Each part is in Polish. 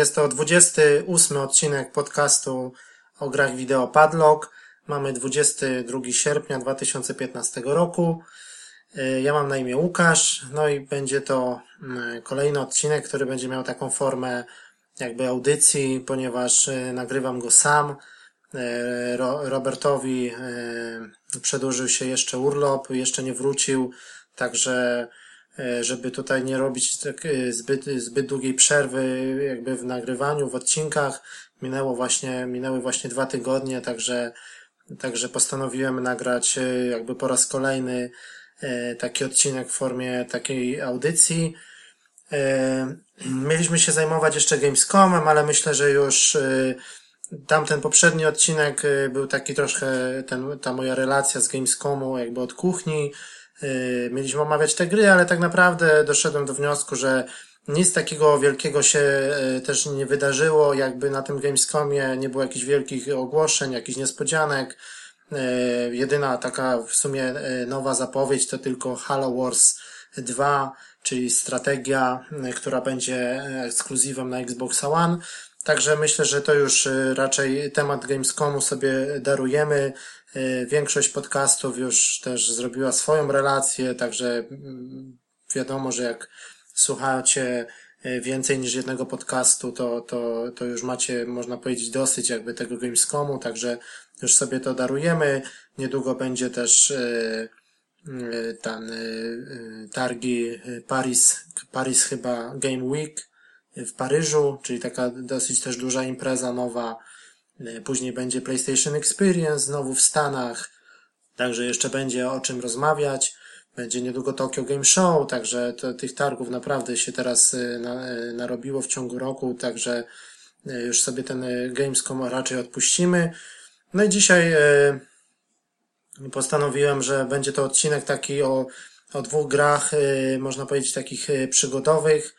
Jest to 28 odcinek podcastu o grach wideo Padlock. Mamy 22 sierpnia 2015 roku. Y, ja mam na imię Łukasz, no i będzie to mm, kolejny odcinek, który będzie miał taką formę jakby audycji, ponieważ y, nagrywam go sam. Y, Robertowi przedłużył się jeszcze urlop, jeszcze nie wrócił, także żeby tutaj nie robić tak, e, zbyt, zbyt długiej przerwy jakby w nagrywaniu, w odcinkach. Minęło właśnie, minęły właśnie dwa tygodnie, także, także postanowiłem nagrać e, jakby po raz kolejny taki odcinek w formie takiej audycji. Mieliśmy się zajmować jeszcze Gamescomem, ale myślę, że już tamten poprzedni odcinek był taki troszkę, ten, ta moja relacja z Gamescomu jakby od kuchni, mieliśmy omawiać te gry, ale tak naprawdę doszedłem do wniosku, że nic takiego wielkiego się yy, też nie wydarzyło, jakby na tym Gamescomie nie było jakichś wielkich ogłoszeń, jakichś niespodzianek. Yy, jedyna taka w sumie nowa zapowiedź to tylko Halo Wars 2, czyli strategia, która będzie ekskluzywem na Xbox One. Także myślę, że to już raczej temat Gamescomu sobie darujemy. Y, większość podcastów już też zrobiła swoją relację, także mm, wiadomo, że jak słuchacie y, więcej niż jednego podcastu, to, to, to już macie, można powiedzieć, dosyć jakby tego Gamescomu, także już sobie to darujemy. Niedługo będzie też y, ten targi Paris, Paris chyba Game Week w Paryżu, czyli taka dosyć też duża impreza nowa, E, później będzie PlayStation Experience znowu w Stanach, także jeszcze będzie o czym rozmawiać. Będzie niedługo Tokyo Game Show, także to, tych targów naprawdę się teraz e, na, e, narobiło w ciągu roku, także już sobie ten Gamescom raczej odpuścimy. No i dzisiaj postanowiłem, że będzie to odcinek taki o, o dwóch grach, można powiedzieć takich przygodowych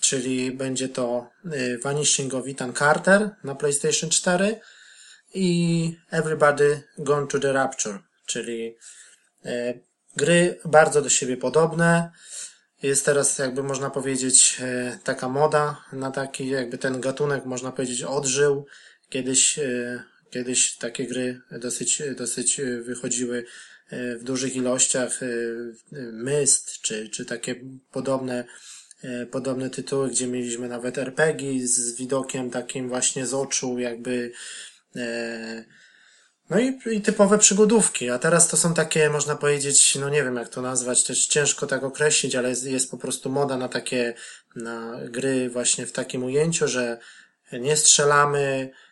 czyli będzie to y, Vanishing of Ethan Carter na PlayStation 4 i Everybody Gone to the Rapture, czyli y, gry bardzo do siebie podobne. Jest teraz, jakby można powiedzieć, y, taka moda na taki, jakby ten gatunek, można powiedzieć, odżył. Kiedyś, kiedyś takie gry dosyć, dosyć wychodziły w dużych ilościach, Myst, czy, czy takie podobne E, podobne tytuły, gdzie mieliśmy nawet RPG z widokiem takim właśnie z oczu, jakby e, no i, i typowe przygodówki, a teraz to są takie, można powiedzieć, no nie wiem jak to nazwać, też ciężko tak określić, ale jest, jest po prostu moda na takie, na gry właśnie w takim ujęciu, że nie strzelamy, e,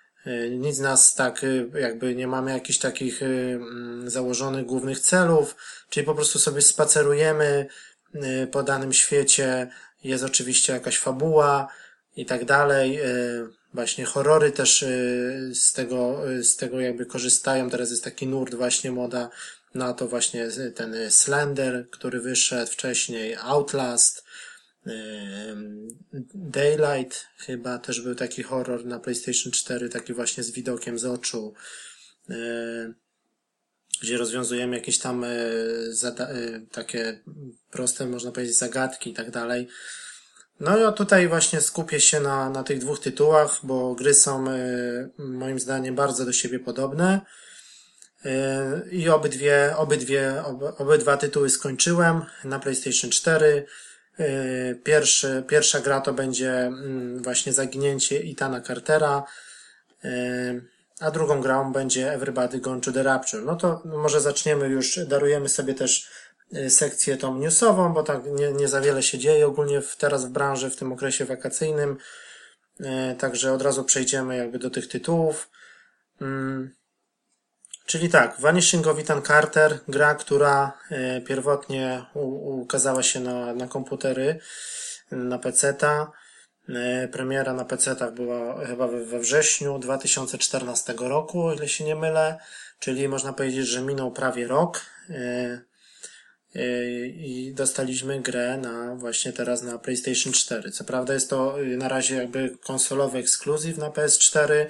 nic nas tak, jakby nie mamy jakichś takich założonych głównych celów, czyli po prostu sobie spacerujemy po danym świecie, jest oczywiście jakaś fabuła i tak dalej. E, właśnie horrory też e, z tego, e, z tego jakby korzystają. Teraz jest taki nurt właśnie moda na to właśnie ten Slender, który wyszedł wcześniej, Outlast, Daylight chyba też był taki horror na PlayStation 4, taki właśnie z widokiem z oczu, gdzie rozwiązujemy jakieś tam takie proste, można powiedzieć, zagadki i tak dalej. No ja tutaj właśnie skupię się na, na tych dwóch tytułach, bo gry są e, moim zdaniem bardzo do siebie podobne. E, I obydwie, obydwie, obydwa tytuły skończyłem na PlayStation 4. E, pierwszy, pierwsza gra to będzie mm, właśnie Zaginięcie Itana Cartera, a drugą grą będzie Everybody Gone to the Rapture. No to może zaczniemy już, darujemy sobie też Y, sekcję tą newsową, bo tak nie, nie za wiele się dzieje ogólnie w, teraz w branży w tym okresie wakacyjnym. Także od razu przejdziemy jakby do tych tytułów. Czyli tak, Vanishing of Ethan Carter, gra, która y, pierwotnie ukazała się na, na komputery, na PC-ta. Premiera na PC-tach była chyba we wrześniu 2014 roku, ile się nie mylę, czyli można powiedzieć, że minął prawie rok i dostaliśmy grę na właśnie teraz na PlayStation 4. Co prawda jest to na razie jakby konsolowy ekskluzyw na PS4.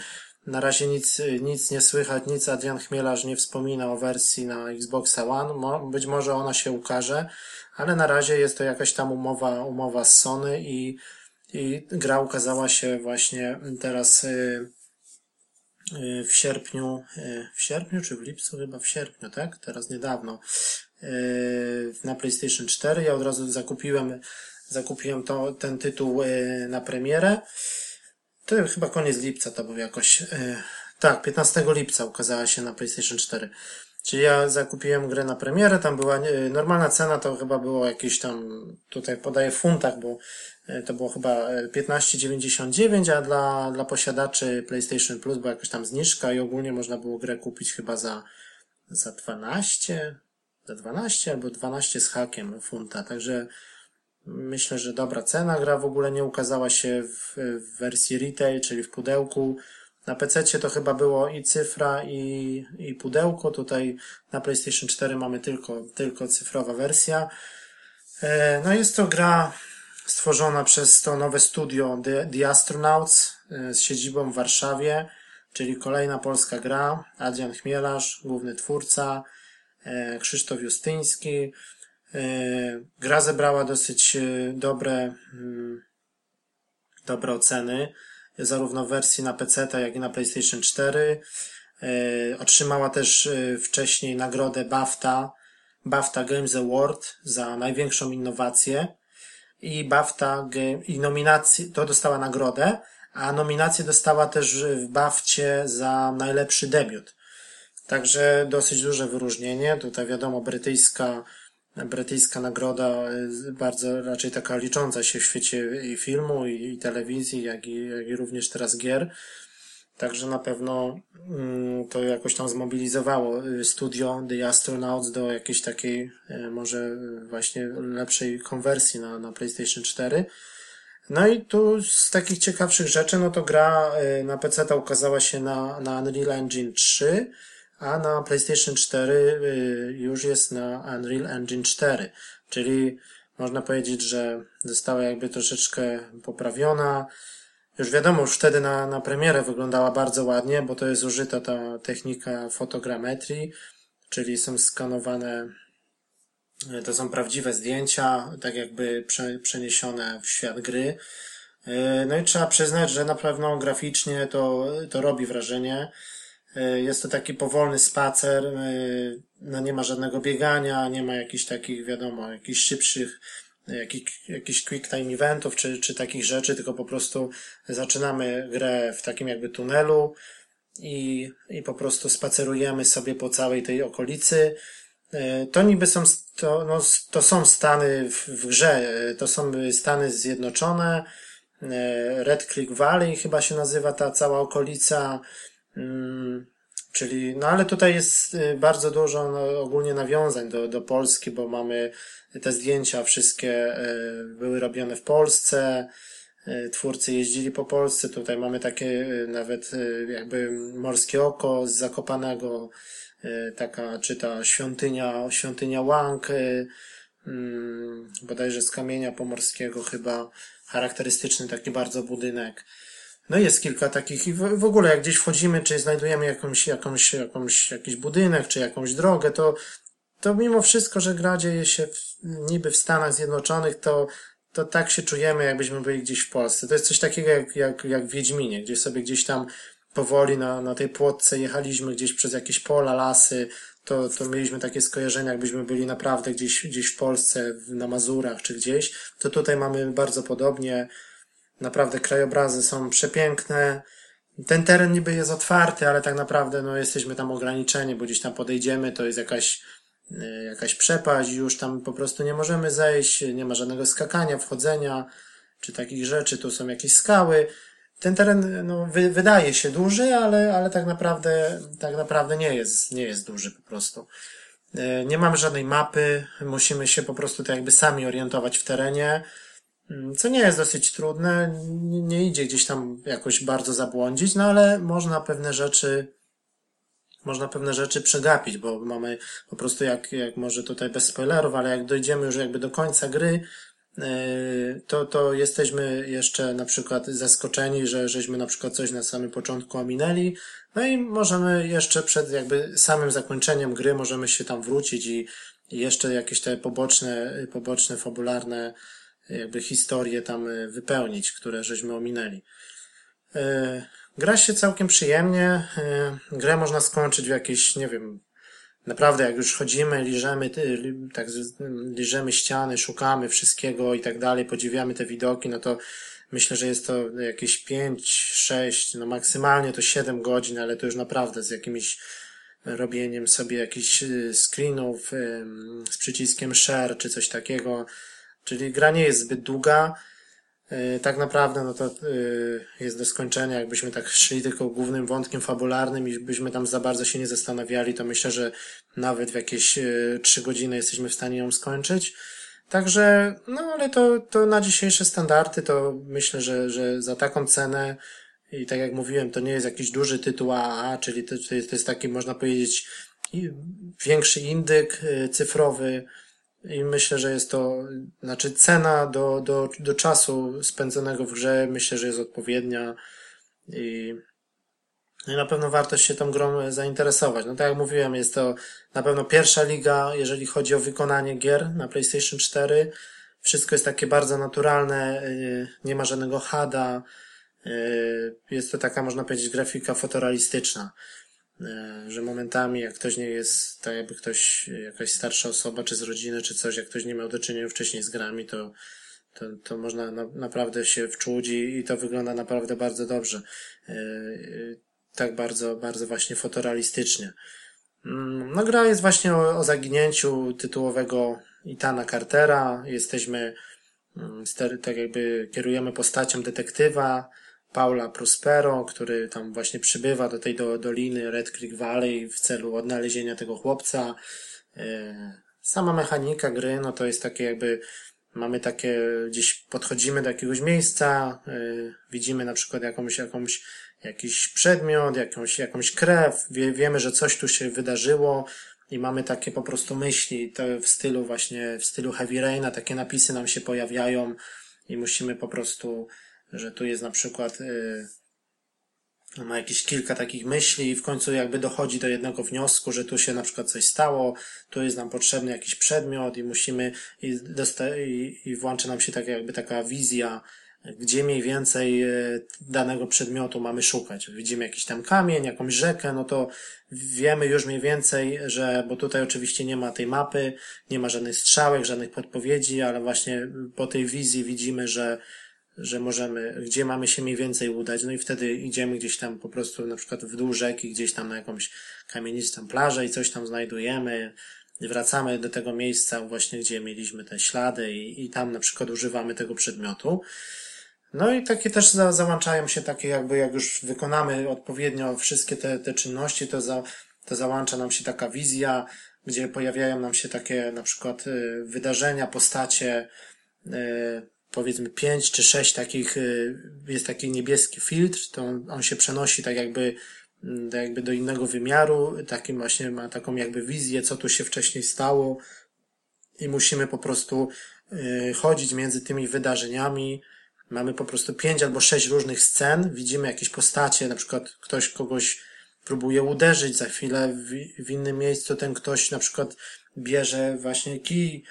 Na razie nic, y, nic nie słychać, nic Adrian Chmielarz nie wspomina o wersji na Xbox One. Być może ona się ukaże, ale na razie jest to jakaś tam umowa, umowa z Sony i, i gra ukazała się właśnie teraz y, y, w sierpniu, y, w sierpniu czy w lipcu? Chyba w sierpniu, tak? Teraz niedawno. Na PlayStation 4. Ja od razu zakupiłem, zakupiłem to, ten tytuł na premierę. To chyba koniec lipca to był jakoś. Tak, 15 lipca ukazała się na PlayStation 4. Czyli ja zakupiłem grę na premierę, tam była normalna cena, to chyba było jakieś tam, tutaj podaję w funtach, bo e, to było chyba 15,99, a dla, dla posiadaczy PlayStation Plus była jakaś tam zniżka i ogólnie można było grę kupić chyba za, za 12, za 12 albo 12 z hakiem funta, także myślę, że dobra cena. Gra w ogóle nie ukazała się w, w wersji retail, czyli w pudełku. Na PC to chyba było i cyfra, i, i pudełko. Tutaj na PlayStation 4 mamy tylko, tylko cyfrowa wersja. E, no jest to gra stworzona przez to nowe studio The, The Astronauts e, z siedzibą w Warszawie, czyli kolejna polska gra. Adrian Chmielarz, główny twórca, e, Krzysztof Justyński. Gra zebrała dosyć dobre, mm, dobre oceny zarówno w wersji na PC, jak i na PlayStation 4. E, otrzymała też e, wcześniej nagrodę BAFTA, BAFTA Games Award za największą innowację i BAFTA i nominację, to dostała nagrodę, a nominację dostała też w BAFcie za najlepszy debiut. Także dosyć duże wyróżnienie. Tutaj wiadomo, brytyjska brytyjska nagroda, y, bardzo raczej taka licząca się w świecie i filmu, i, i telewizji, jak i, jak i również teraz gier. Także na pewno mm, to jakoś tam zmobilizowało y, studio The Astronauts do jakiejś takiej y, może właśnie lepszej konwersji na, na PlayStation 4. No i tu z takich ciekawszych rzeczy, no to gra na PC ukazała się na, na Unreal Engine 3 a na PlayStation 4 y, już jest na Unreal Engine 4, czyli można powiedzieć, że została jakby troszeczkę poprawiona. Już wiadomo, już wtedy na, na premierę wyglądała bardzo ładnie, bo to jest użyta ta technika fotogrammetrii, czyli są skanowane, y, to są prawdziwe zdjęcia, tak jakby prze, przeniesione w świat gry. Y, no i trzeba przyznać, że na pewno graficznie to, to robi wrażenie. E, jest to taki powolny spacer, e, no nie ma żadnego biegania, nie ma jakichś takich, wiadomo, jakichś szybszych, jakichś, jakichś quick time eventów czy, czy takich rzeczy, tylko po prostu zaczynamy grę w takim jakby tunelu i, i po prostu spacerujemy sobie po całej tej okolicy. E, to niby są, to, no, to są Stany w, w grze, to są Stany Zjednoczone, Red Creek Valley chyba się nazywa ta cała okolica, czyli, no ale tutaj jest y, bardzo dużo no, ogólnie nawiązań do, do Polski, bo mamy te zdjęcia wszystkie y, były robione w Polsce, y, twórcy jeździli po Polsce, tutaj mamy takie nawet jakby morskie oko z Zakopanego, taka, czy ta świątynia, świątynia Łang, mm, bodajże z kamienia pomorskiego chyba, charakterystyczny taki bardzo budynek. No jest kilka takich i w, ogóle jak gdzieś wchodzimy, czy znajdujemy jakąś, jakąś, jakąś, jakiś budynek, czy jakąś drogę, to, to mimo wszystko, że gra dzieje się w, niby w Stanach Zjednoczonych, to, to tak się czujemy, jakbyśmy byli gdzieś w Polsce. To jest coś takiego jak, jak, jak w Wiedźminie, gdzie sobie gdzieś tam powoli na, na tej płotce jechaliśmy gdzieś przez jakieś pola, lasy, to, to mieliśmy takie skojarzenia, jakbyśmy byli naprawdę gdzieś, gdzieś w Polsce, na Mazurach czy gdzieś. To tutaj mamy bardzo podobnie. Naprawdę krajobrazy są przepiękne. Ten teren niby jest otwarty, ale tak naprawdę no, jesteśmy tam ograniczeni, bo gdzieś tam podejdziemy, to jest jakaś, y, jakaś przepaść, już tam po prostu nie możemy zejść, nie ma żadnego skakania, wchodzenia, czy takich rzeczy, tu są jakieś skały. Ten teren no, wy, wydaje się duży, ale, ale tak naprawdę, tak naprawdę nie jest, nie jest duży po prostu. Y, nie mamy żadnej mapy, musimy się po prostu tak jakby sami orientować w terenie. Mm, co nie jest dosyć trudne, nie idzie gdzieś tam jakoś bardzo zabłądzić, no ale można pewne rzeczy, można pewne rzeczy przegapić, bo mamy po prostu jak, jak może tutaj bez spoilerów, ale jak dojdziemy już jakby do końca gry, yy, to, to jesteśmy jeszcze na przykład zaskoczeni, że żeśmy na przykład coś na samym początku ominęli, no i możemy jeszcze przed jakby samym zakończeniem gry możemy się tam wrócić i, i jeszcze jakieś te poboczne, poboczne, fabularne jakby historie tam wypełnić, które żeśmy ominęli. Gra się całkiem przyjemnie. Grę można skończyć w jakieś, nie wiem, naprawdę jak już chodzimy, liżemy, tak, liżemy ściany, szukamy wszystkiego i tak dalej, podziwiamy te widoki, no to myślę, że jest to jakieś 5, 6, no maksymalnie to 7 godzin, ale to już naprawdę z jakimiś robieniem sobie jakichś screenów z przyciskiem share czy coś takiego. Czyli gra nie jest zbyt długa. Y, tak naprawdę no to y, jest do skończenia. Jakbyśmy tak szli tylko głównym wątkiem fabularnym i byśmy tam za bardzo się nie zastanawiali, to myślę, że nawet w jakieś trzy godziny jesteśmy w stanie ją skończyć. Także, no ale to, to na dzisiejsze standardy to myślę, że, że za taką cenę i tak jak mówiłem, to nie jest jakiś duży tytuł AAA, czyli to, to, jest, taki, można powiedzieć, większy indyk cyfrowy i myślę, że jest to, znaczy cena do, do, do czasu spędzonego w grze, myślę, że jest odpowiednia i, no i na pewno warto się tą grą zainteresować. No tak jak mówiłem, jest to na pewno pierwsza liga, jeżeli chodzi o wykonanie gier na PlayStation 4. Wszystko jest takie bardzo naturalne, y, nie ma żadnego hada, Y, jest to taka, można powiedzieć, grafika fotorealistyczna, że momentami, jak ktoś nie jest, tak jakby ktoś, jakaś starsza osoba, czy z rodziny, czy coś, jak ktoś nie miał do czynienia wcześniej z grami, to, to, to można na, naprawdę się wczuć i, i to wygląda naprawdę bardzo dobrze. Y, tak bardzo, bardzo właśnie fotorealistycznie. Mm, no gra jest właśnie o, o zaginięciu tytułowego Itana Cartera. Jesteśmy, mm, tak jakby kierujemy postacią detektywa, Paula Prospero, który tam właśnie przybywa do tej do, doliny Red Creek Valley w celu odnalezienia tego chłopca. E, sama mechanika gry, no to jest takie jakby mamy takie, gdzieś podchodzimy do jakiegoś miejsca, e, widzimy na przykład jakąś, jakąś, jakiś przedmiot, jakąś, jakąś krew, wie, wiemy, że coś tu się wydarzyło i mamy takie po prostu myśli, to w stylu właśnie, w stylu Heavy Raina, takie napisy nam się pojawiają i musimy po prostu że tu jest na przykład yy, ma jakieś kilka takich myśli i w końcu jakby dochodzi do jednego wniosku, że tu się na przykład coś stało, tu jest nam potrzebny jakiś przedmiot i musimy i, dosta- i, i włącza nam się tak jakby taka wizja, gdzie mniej więcej y, danego przedmiotu mamy szukać. Widzimy jakiś tam kamień, jakąś rzekę, no to wiemy już mniej więcej, że, bo tutaj oczywiście nie ma tej mapy, nie ma żadnych strzałek, żadnych podpowiedzi, ale właśnie po tej wizji widzimy, że że możemy, gdzie mamy się mniej więcej udać, no i wtedy idziemy gdzieś tam po prostu na przykład w dół rzeki, gdzieś tam na jakąś kamienistą plażę i coś tam znajdujemy, wracamy do tego miejsca właśnie, gdzie mieliśmy te ślady i, i tam na przykład używamy tego przedmiotu. No i takie też za, załączają się takie jakby, jak już wykonamy odpowiednio wszystkie te, te czynności, to, za, to załącza nam się taka wizja, gdzie pojawiają nam się takie na przykład y, wydarzenia, postacie, y, powiedzmy pięć czy sześć takich, y, jest taki niebieski filtr, to on, on się przenosi tak jakby, mm, tak jakby do innego wymiaru, takim właśnie ma taką jakby wizję, co tu się wcześniej stało i musimy po prostu y, chodzić między tymi wydarzeniami. Mamy po prostu pięć albo sześć różnych scen, widzimy jakieś postacie, na przykład ktoś kogoś próbuje uderzyć, za chwilę w, w innym miejscu ten ktoś na przykład bierze właśnie kij,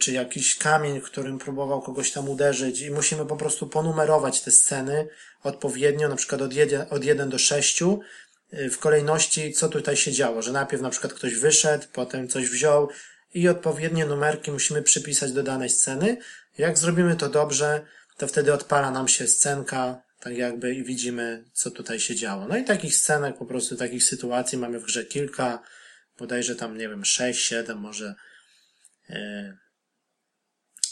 czy jakiś kamień, którym próbował kogoś tam uderzyć i musimy po prostu ponumerować te sceny odpowiednio, na przykład od 1, od 1 do 6 y, w kolejności, co tutaj się działo, że najpierw na przykład ktoś wyszedł, potem coś wziął i odpowiednie numerki musimy przypisać do danej sceny. Jak zrobimy to dobrze, to wtedy odpala nam się scenka, tak jakby i widzimy, co tutaj się działo. No i takich scenek, po prostu takich sytuacji mamy w grze kilka, bodajże tam, nie wiem, 6, 7 może. Yy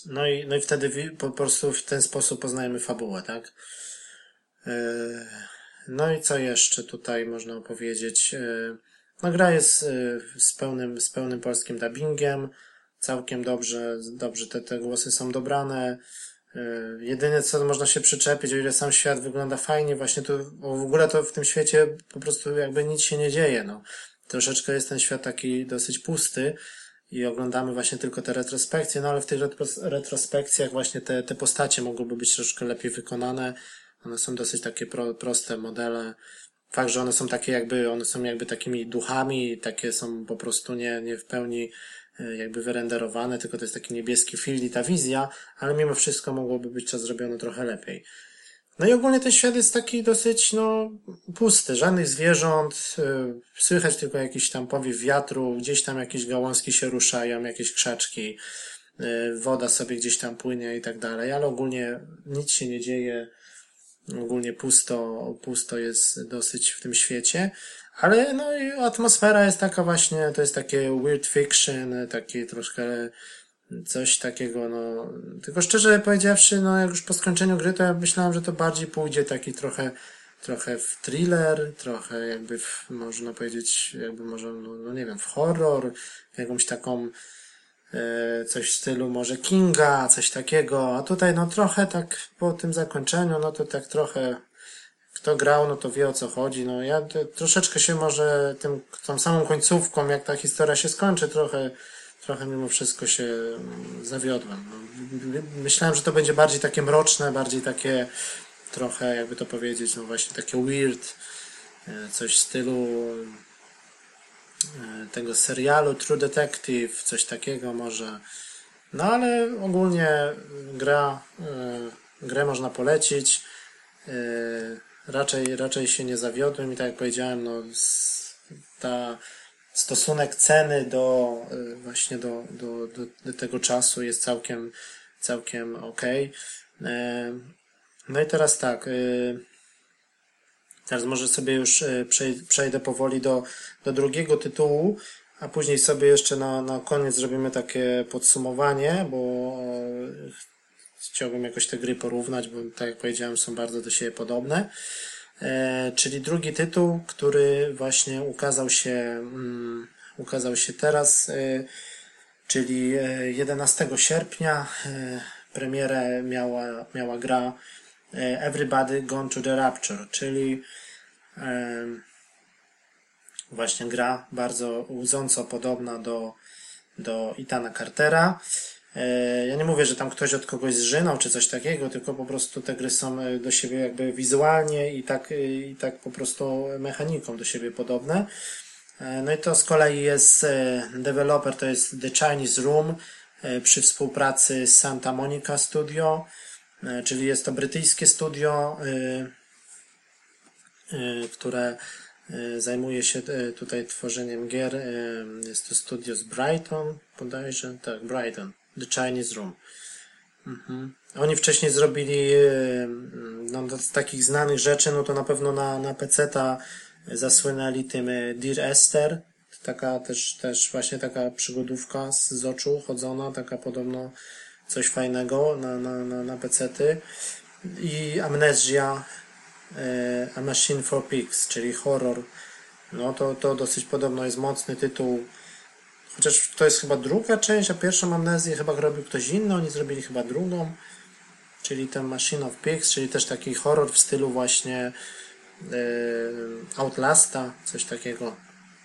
no i, no i wtedy po prostu w ten sposób poznajemy fabułę, tak? E, no i co jeszcze tutaj można opowiedzieć? E, no gra jest e, z pełnym, z pełnym polskim dubbingiem, całkiem dobrze, dobrze te, te głosy są dobrane. Jedyne co można się przyczepić, o ile sam świat wygląda fajnie, właśnie tu, w ogóle to w tym świecie po prostu jakby nic się nie dzieje, no. Troszeczkę jest ten świat taki dosyć pusty, i oglądamy właśnie tylko te retrospekcje, no ale w tych retrospekcjach właśnie te, te postacie mogłyby być troszkę lepiej wykonane. One są dosyć takie pro, proste modele. Fakt, że one są takie jakby, one są jakby takimi duchami, takie są po prostu nie, nie w pełni e, jakby wyrenderowane, tylko to jest taki niebieski field i ta wizja, ale mimo wszystko mogłoby być to zrobione trochę lepiej. No i ogólnie ten świat jest taki dosyć, no, pusty. Żadnych zwierząt, yy, słychać tylko jakiś tam powiew wiatru, gdzieś tam jakieś gałązki się ruszają, jakieś krzaczki, yy, woda sobie gdzieś tam płynie i tak dalej, ale ogólnie nic się nie dzieje. Ogólnie pusto, pusto jest dosyć w tym świecie. Ale no i atmosfera jest taka właśnie, to jest takie weird fiction, takie troszkę coś takiego, no. Tylko szczerze powiedziawszy, no jak już po skończeniu gry, to ja myślałem, że to bardziej pójdzie taki trochę, trochę w thriller, trochę jakby w, można powiedzieć, jakby może, no, no nie wiem, w horror, w jakąś taką, e, coś w stylu może Kinga, coś takiego, a tutaj no trochę tak po tym zakończeniu, no to tak trochę kto grał, no to wie o co chodzi. No ja troszeczkę się może tym, tą samą końcówką, jak ta historia się skończy, trochę, trochę mimo wszystko się mm, zawiodłem. No, myślałem, że to będzie bardziej takie mroczne, bardziej takie trochę, jakby to powiedzieć, no właśnie takie weird, e, coś w stylu e, tego serialu True Detective, coś takiego może. No ale ogólnie gra, e, grę można polecić raczej, raczej się nie zawiodłem i tak jak powiedziałem, no, ta stosunek ceny do y, właśnie do, do, do, do tego czasu jest całkiem, całkiem ok. No i teraz tak, y, teraz może sobie już y, przejdę powoli do, do drugiego tytułu, a później sobie jeszcze na, na koniec zrobimy takie podsumowanie, bo chciałbym jakoś te gry porównać, bo tak jak powiedziałem, są bardzo do siebie podobne. E, czyli drugi tytuł, który właśnie ukazał się, mm, ukazał się teraz, e, czyli 11 e, sierpnia. Premierę miała, miała gra Everybody Gone to the Rapture, czyli właśnie gra bardzo łudząco podobna do, do Itana Cartera. E, ja nie mówię, że tam ktoś od kogoś zżynął czy coś takiego, tylko po prostu te gry są e, do siebie jakby wizualnie i tak, e, i tak po prostu mechaniką do siebie podobne. No i to z kolei jest developer, to jest The Chinese Room przy współpracy z Santa Monica Studio, czyli jest to brytyjskie studio, które zajmuje się tutaj tworzeniem gier. Jest to studio z Brighton, bodajże, tak, Brighton. The Chinese Room. Mhm. Oni wcześniej zrobili e, no, z takich znanych rzeczy, no to na pewno na, na PC-ta zasłynęli tym e, Dear Esther. Taka też, też właśnie taka przygodówka z, z oczu chodzona, taka podobno coś fajnego na, na, na, na PC-ty. I Amnesia e, A Machine for Pigs, czyli horror. No to, to dosyć podobno jest mocny tytuł Chociaż to jest chyba druga część, a pierwszą amnezję chyba robił ktoś inny, oni zrobili chyba drugą. Czyli ten Machine of Pigs, czyli też taki horror w stylu właśnie yy, Outlasta, coś takiego.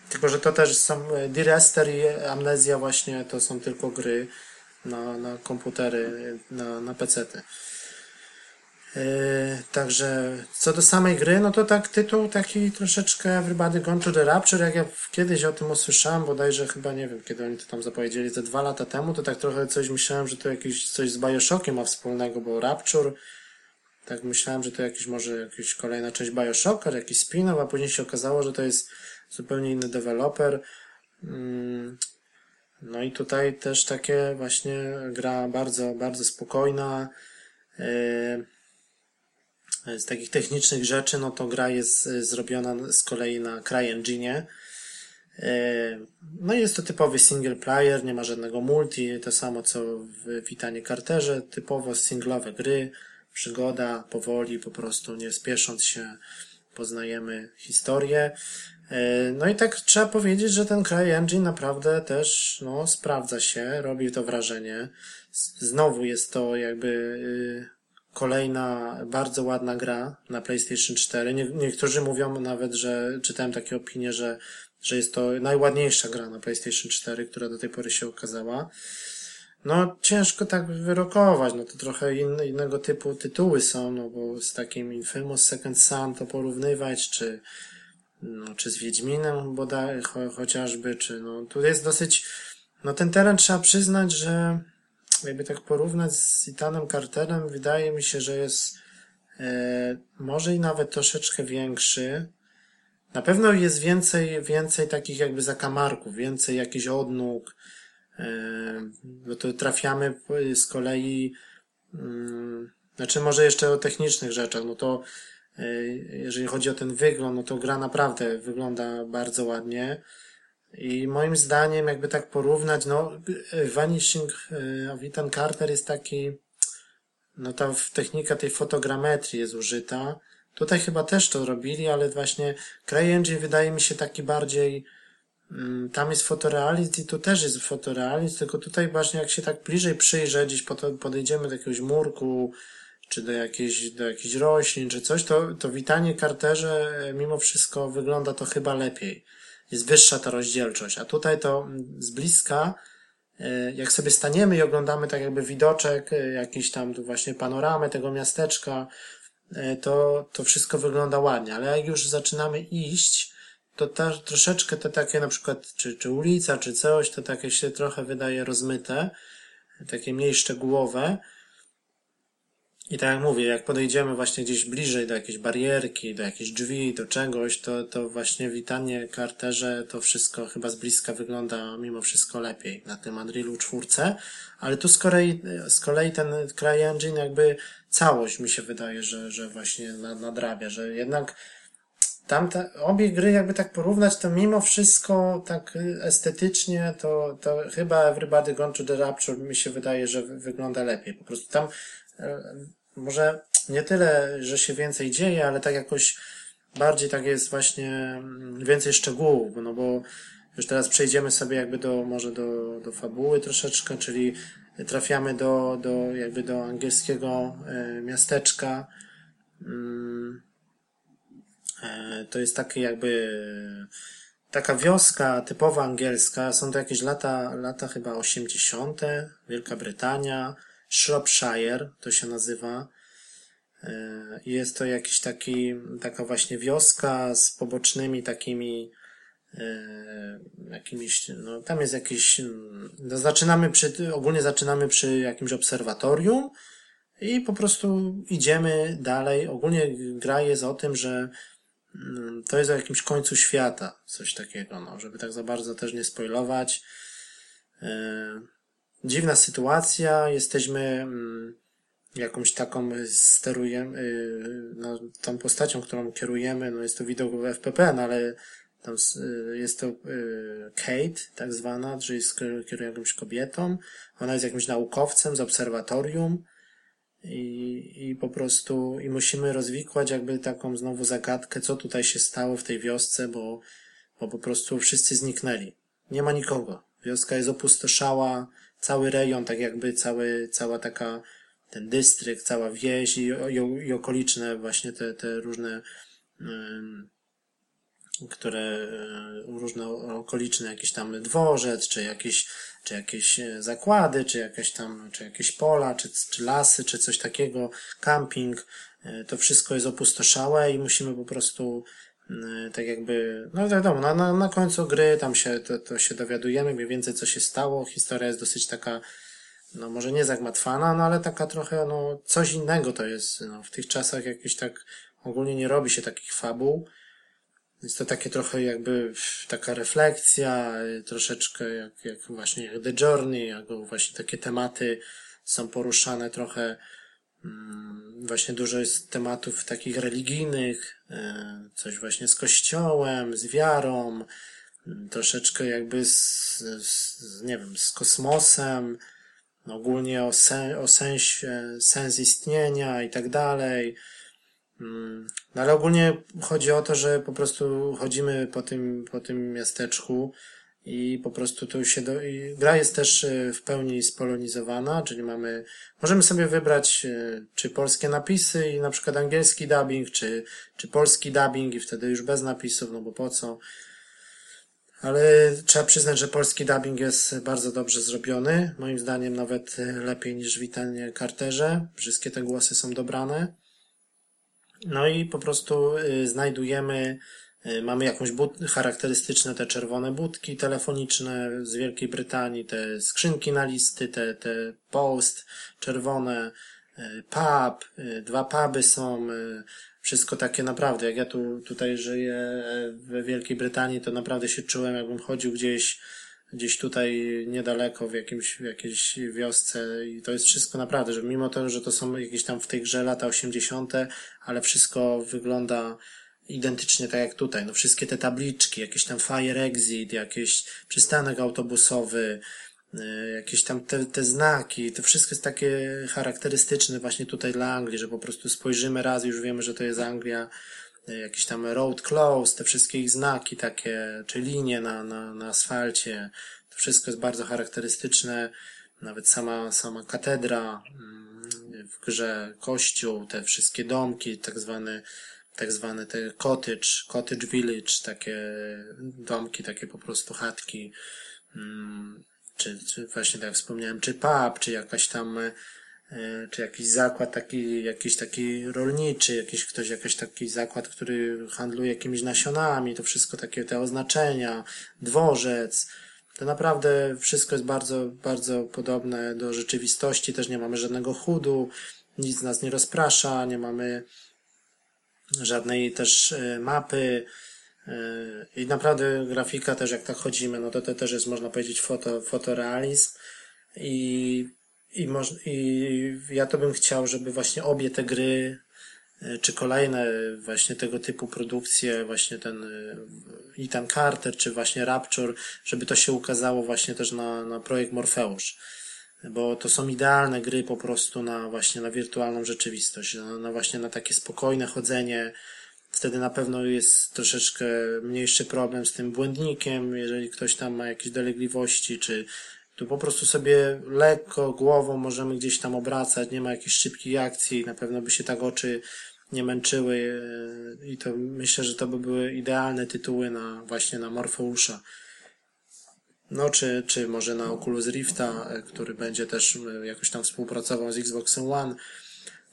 Tylko, że to też są e, Direster i Amnezja właśnie to są tylko gry na, na komputery, na, na pecety. Yy, także co do samej gry, no to tak tytuł taki troszeczkę Everybody Gone to the Rapture, jak ja kiedyś o tym usłyszałem, bodajże chyba nie wiem, kiedy oni to tam zapowiedzieli, ze dwa lata temu, to tak trochę coś myślałem, że to jakieś coś z Bioshockiem ma wspólnego, bo Rapture, tak myślałem, że to jakiś może jakaś kolejna część Bioshocka, jakiś spin-off, a później się okazało, że to jest zupełnie inny deweloper. Mm, no i tutaj też takie właśnie gra bardzo, bardzo spokojna. Yy, z takich technicznych rzeczy, no to gra jest e, zrobiona z kolei na CryEngine. E, no jest to typowy single player, nie ma żadnego multi, to samo co w Witanie Carterze, typowo singlowe gry, przygoda, powoli, po prostu nie spiesząc się poznajemy historię. E, no i tak trzeba powiedzieć, że ten CryEngine naprawdę też no, sprawdza się, robi to wrażenie. Znowu jest to jakby y, kolejna bardzo ładna gra na PlayStation 4. Nie, niektórzy mówią nawet, że czytałem takie opinie, że, że jest to najładniejsza gra na PlayStation 4, która do tej pory się okazała. No, ciężko tak wyrokować, no to trochę in, innego typu tytuły są, no bo z takim Infamous Second Son to porównywać, czy, no, czy z Wiedźminem bodaj, cho, chociażby, czy no, tu jest dosyć, No ten teren trzeba przyznać, że jakby tak porównać z Itanem Carterem, wydaje mi się, że jest e, może i nawet troszeczkę większy. Na pewno jest więcej, więcej takich jakby zakamarków, więcej jakichś odnóg, e, no to trafiamy z kolei, mm, znaczy może jeszcze o technicznych rzeczach, no to e, jeżeli chodzi o ten wygląd, no to gra naprawdę wygląda bardzo ładnie. I moim zdaniem, jakby tak porównać, no, Vanishing e, of Ethan Carter jest taki, no ta technika tej fotogrametrii jest użyta. Tutaj chyba też to robili, ale właśnie CryEngine wydaje mi się taki bardziej, mm, tam jest fotorealizm i tu też jest fotorealizm, tylko tutaj właśnie jak się tak bliżej przyjrzeć, gdzieś podejdziemy do jakiegoś murku, czy do jakiejś, do jakichś roślin, czy coś, to, to witanie karterze e, mimo wszystko wygląda to chyba lepiej jest wyższa ta rozdzielczość. A tutaj to z bliska, e, jak sobie staniemy i oglądamy tak jakby widoczek, e, jakiś tam tu właśnie panoramę tego miasteczka, e, to, to wszystko wygląda ładnie. Ale jak już zaczynamy iść, to ta, troszeczkę te takie na przykład, czy, czy ulica, czy coś, to takie się trochę wydaje rozmyte, takie mniej szczegółowe. I tak jak mówię, jak podejdziemy właśnie gdzieś bliżej do jakiejś barierki, do jakichś drzwi, do czegoś, to, to właśnie witanie karterze, to wszystko chyba z bliska wygląda mimo wszystko lepiej na tym Unrealu czwórce. Ale tu z kolei, z kolei ten CryEngine jakby całość mi się wydaje, że, że właśnie nadrabia, że jednak tamte, obie gry jakby tak porównać, to mimo wszystko tak estetycznie, to, to chyba Everybody Gone to the Rapture mi się wydaje, że wygląda lepiej. Po prostu tam może nie tyle, że się więcej dzieje, ale tak jakoś bardziej tak jest właśnie mm, więcej szczegółów, no bo już teraz przejdziemy sobie jakby do, może do, do fabuły troszeczkę, czyli trafiamy do, do jakby do angielskiego e, miasteczka. Mm, e, to jest takie jakby taka wioska typowa angielska. Są to jakieś lata, lata chyba 80. Wielka Brytania. Shropshire to się nazywa. E, jest to jakiś taki, taka właśnie wioska z pobocznymi takimi e, jakimiś, no tam jest jakiś, no, zaczynamy przy, ogólnie zaczynamy przy jakimś obserwatorium i po prostu idziemy dalej. Ogólnie gra jest o tym, że mm, to jest o jakimś końcu świata, coś takiego, no, żeby tak za bardzo też nie spoilować. Dziwna sytuacja, jesteśmy mm, jakąś taką sterujemy, y, no, tą postacią, którą kierujemy, no jest to widok w FPP, no ale tam y, jest to y, Kate, tak zwana, czyli kieruje jakąś kobietą. Ona jest jakimś naukowcem z obserwatorium i, i po prostu i musimy rozwikłać jakby taką znowu zagadkę, co tutaj się stało w tej wiosce, bo, bo po prostu wszyscy zniknęli. Nie ma nikogo. Wioska jest opustoszała, cały rejon, tak jakby cały, cała taka, ten dystrykt, cała wieś i, i, i okoliczne właśnie te, te różne, które, e, różne okoliczne jakiś tam dworzec, czy jakieś, czy jakieś e, zakłady, czy jakieś tam, czy jakieś pola, czy, czy lasy, czy coś takiego, camping, e, to wszystko jest opustoszałe i musimy po prostu tak jakby, no wiadomo, na, na, na końcu gry tam się, to, to się dowiadujemy mniej więcej co się stało. Historia jest dosyć taka, no może nie zagmatwana, no ale taka trochę, no coś innego to jest, no w tych czasach jakieś tak ogólnie nie robi się takich fabuł. Jest to takie trochę jakby taka refleksja, y, troszeczkę jak, jak właśnie jak The Journey, jak właśnie takie tematy są poruszane trochę właśnie dużo jest tematów takich religijnych, e, coś właśnie z kościołem, z wiarą, mm, troszeczkę jakby z, z nie wiem, z kosmosem, ogólnie o, sen, o sensie, sens istnienia i tak dalej. Mm, no ale ogólnie chodzi o to, że po prostu chodzimy po tym, po tym miasteczku, i po prostu tu się do... gra jest też e, w pełni spolonizowana, czyli mamy, możemy sobie wybrać e, czy polskie napisy i na przykład angielski dubbing, czy, czy polski dubbing i wtedy już bez napisów, no bo po co. Ale trzeba przyznać, że polski dubbing jest bardzo dobrze zrobiony. Moim zdaniem nawet e, lepiej niż w Itanie Carterze. Wszystkie te głosy są dobrane. No i po prostu znajdujemy Mamy jakąś but, charakterystyczne te czerwone budki telefoniczne z Wielkiej Brytanii, te skrzynki na listy, te, te post czerwone, y, pub, y, dwa puby są, wszystko takie naprawdę. Jak ja tu tutaj żyję e, we Wielkiej Brytanii, to naprawdę się czułem, jakbym chodził gdzieś, gdzieś tutaj niedaleko w jakimś, w jakiejś wiosce i to jest wszystko naprawdę, że mimo to, że to są jakieś tam w tej grze lata 80., ale wszystko wygląda identycznie tak jak tutaj. No wszystkie te tabliczki, jakieś tam fire exit, jakiś przystanek autobusowy, y, jakieś tam te, te znaki, to wszystko jest takie charakterystyczne właśnie tutaj dla Anglii, że po prostu spojrzymy raz i już wiemy, że to jest Anglia, y, jakiś tam road close, te wszystkie ich znaki takie, czy linie na, na, na asfalcie, to wszystko jest bardzo charakterystyczne, nawet sama, sama katedra mm, w grze, kościół, te wszystkie domki, tak zwane tak zwane te cottage, cottage village, takie domki, takie po prostu chatki, mm, czy, czy właśnie tak jak wspomniałem, czy pub, czy jakaś tam, e, czy jakiś zakład taki, jakiś taki rolniczy, jakiś ktoś, jakiś taki zakład, który handluje jakimiś nasionami, to wszystko takie te oznaczenia, dworzec, to naprawdę wszystko jest bardzo, bardzo podobne do rzeczywistości, też nie mamy żadnego chudu, nic nas nie rozprasza, nie mamy żadnej też e, mapy. E, i naprawdę grafika też jak tak chodzimy, no to to też jest można powiedzieć foto, fotorealizm. I, i, moż, i ja to bym chciał, żeby właśnie obie te gry e, czy kolejne właśnie tego typu produkcje, właśnie ten Ethan Carter, czy właśnie Rapture, żeby to się ukazało właśnie też na, na projekt Morfeusz bo to są idealne gry po prostu na właśnie na wirtualną rzeczywistość, na, na właśnie na takie spokojne chodzenie. Wtedy na pewno jest troszeczkę mniejszy problem z tym błędnikiem, jeżeli ktoś tam ma jakieś dolegliwości, czy tu po prostu sobie lekko głową możemy gdzieś tam obracać, nie ma jakichś szybkich akcji, na pewno by się tak oczy nie męczyły i to myślę, że to by były idealne tytuły na właśnie na Morfeusza. No, czy, czy może na Oculus Rifta, e, który będzie też e, jakoś tam współpracował z Xboxem One.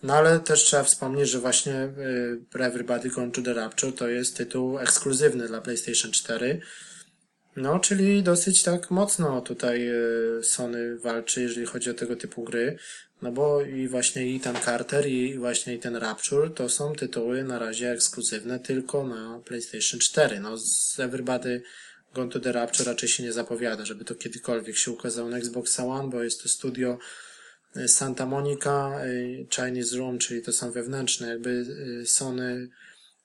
No ale też trzeba wspomnieć, że właśnie e, Everybody Gone to the Rapture to jest tytuł ekskluzywny dla PlayStation 4. No, czyli dosyć tak mocno tutaj Sony walczy, jeżeli chodzi o tego typu gry. No bo i właśnie i ten Carter i właśnie i ten Rapture to są tytuły na razie ekskluzywne tylko na PlayStation 4. No z Everybody Gone to the Rapture raczej się nie zapowiada, żeby to kiedykolwiek się ukazało na Xbox One, bo jest to studio e, Santa Monica, e, Chinese Room, czyli to są wewnętrzne jakby e, Sony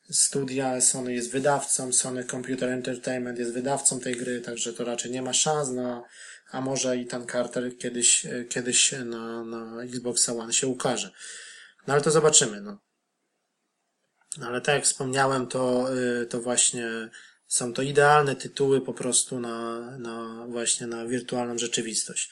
studia, Sony jest wydawcą, Sony Computer Entertainment jest wydawcą tej gry, także to raczej nie ma szans na, a może i ten Carter kiedyś, kiedyś na, na Xbox One się ukaże. No ale to zobaczymy, no. no ale tak jak wspomniałem, to, to właśnie są to idealne tytuły po prostu na, na właśnie na wirtualną rzeczywistość.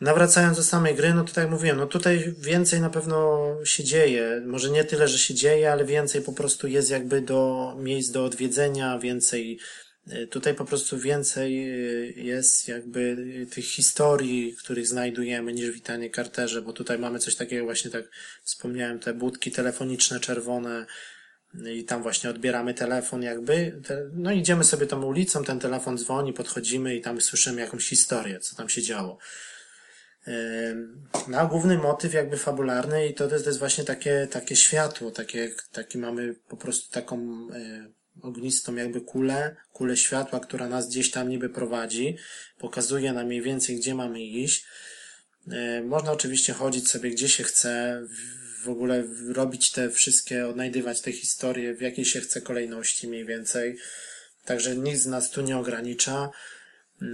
Nawracając do samej gry, no to tak jak mówiłem, no tutaj więcej na pewno się dzieje. Może nie tyle, że się dzieje, ale więcej po prostu jest jakby do miejsc do odwiedzenia, więcej y, Tutaj po prostu więcej y, jest jakby tych historii, których znajdujemy niż Witanie Carterze, bo tutaj mamy coś takiego właśnie tak wspomniałem, te budki telefoniczne czerwone, i tam właśnie odbieramy telefon jakby, no idziemy sobie tą ulicą, ten telefon dzwoni, podchodzimy i tam słyszymy jakąś historię, co tam się działo. No, główny motyw jakby fabularny i to, to jest właśnie takie, takie światło, takie, taki mamy po prostu taką e, ognistą jakby kulę, kulę światła, która nas gdzieś tam niby prowadzi, pokazuje nam mniej więcej, gdzie mamy iść. E, można oczywiście chodzić sobie gdzie się chce, w ogóle robić te wszystkie, odnajdywać te historie w jakiej się chce kolejności mniej więcej. Także nic z nas tu nie ogranicza. Yy,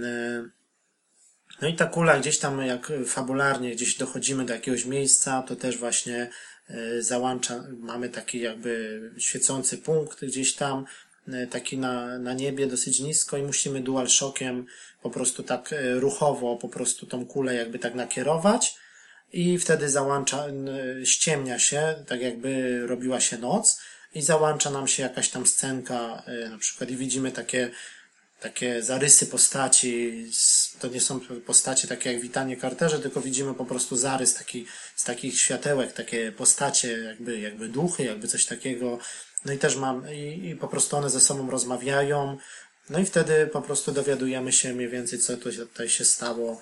no i ta kula gdzieś tam, jak fabularnie gdzieś dochodzimy do jakiegoś miejsca, to też właśnie yy, załącza, mamy taki jakby świecący punkt gdzieś tam, yy, taki na, na niebie dosyć nisko i musimy dual shockiem po prostu tak ruchowo po prostu tą kulę jakby tak nakierować i wtedy załącza, ściemnia się, tak jakby robiła się noc i załącza nam się jakaś tam scenka, y, na przykład i widzimy takie, takie zarysy postaci, to nie są postacie takie jak witanie karterze, tylko widzimy po prostu zarys taki, z takich światełek, takie postacie, jakby, jakby duchy, jakby coś takiego No i też mam, i, i po prostu one ze sobą rozmawiają. No i wtedy po prostu dowiadujemy się mniej więcej, co tutaj się stało.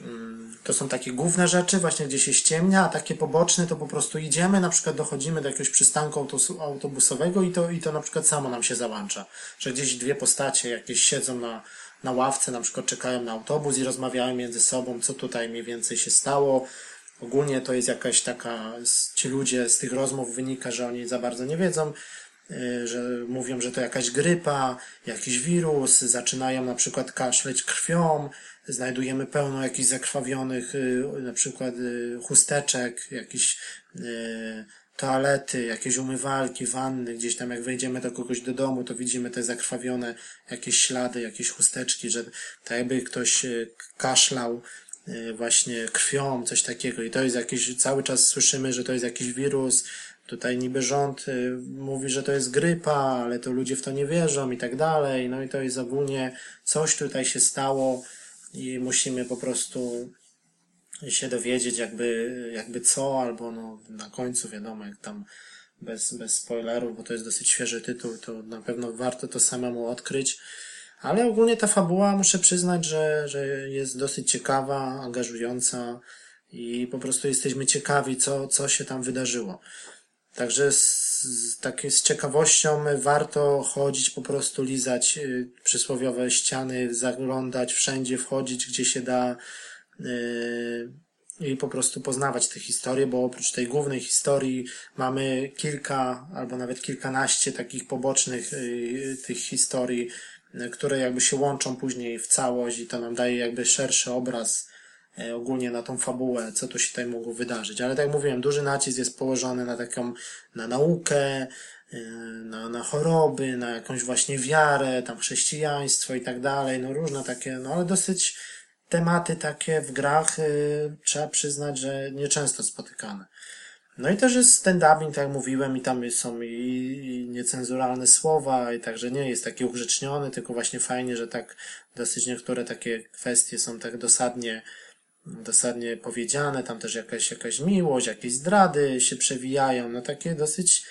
Mm, to są takie główne rzeczy, właśnie gdzie się ściemnia, a takie poboczne to po prostu idziemy, na przykład dochodzimy do jakiegoś przystanku autobusowego i to, i to na przykład samo nam się załącza. Że gdzieś dwie postacie jakieś siedzą na, na ławce, na przykład czekają na autobus i rozmawiają między sobą, co tutaj mniej więcej się stało. Ogólnie to jest jakaś taka, ci ludzie z tych rozmów wynika, że oni za bardzo nie wiedzą, że mówią, że to jakaś grypa, jakiś wirus, zaczynają na przykład kaszleć krwią, znajdujemy pełno jakichś zakrwawionych, y, na przykład y, chusteczek, jakieś toalety, jakieś umywalki, wanny, gdzieś tam jak wejdziemy do kogoś do domu, to widzimy te zakrwawione jakieś ślady, jakieś chusteczki, że tak jakby ktoś kaszlał, Y, właśnie krwią, coś takiego. I to jest jakiś, cały czas słyszymy, że to jest jakiś wirus. Tutaj niby rząd y, mówi, że to jest grypa, ale to ludzie w to nie wierzą i tak dalej. No i to jest ogólnie coś tutaj się stało i musimy po prostu się dowiedzieć jakby, jakby co, albo no na końcu wiadomo, jak tam bez, bez spoilerów, bo to jest dosyć świeży tytuł, to na pewno warto to samemu odkryć. Ale ogólnie ta fabuła, muszę przyznać, że, że jest dosyć ciekawa, angażująca i po prostu jesteśmy ciekawi, co, co się tam wydarzyło. Także z, z, takiej, z ciekawością warto chodzić, po prostu lizać y, przysłowiowe ściany, zaglądać wszędzie, wchodzić gdzie się da y, i po prostu poznawać te historie, bo oprócz tej głównej historii mamy kilka albo nawet kilkanaście takich pobocznych y, tych historii, które jakby się łączą później w całość i to nam daje jakby szerszy obraz ogólnie na tą fabułę, co tu się tutaj mogło wydarzyć. Ale tak jak mówiłem, duży nacisk jest położony na taką, na naukę, e, na, na choroby, na jakąś właśnie wiarę, tam chrześcijaństwo i tak dalej, no różne takie, no ale dosyć tematy takie w grach, y, trzeba przyznać, że nieczęsto spotykane. No i też jest ten dubbing, tak jak mówiłem, i tam są i, i niecenzuralne słowa, i także nie jest taki ugrzeczniony, tylko właśnie fajnie, że tak dosyć niektóre takie kwestie są tak dosadnie, dosadnie powiedziane, tam też jakaś, jakaś miłość, jakieś zdrady się przewijają, no takie dosyć,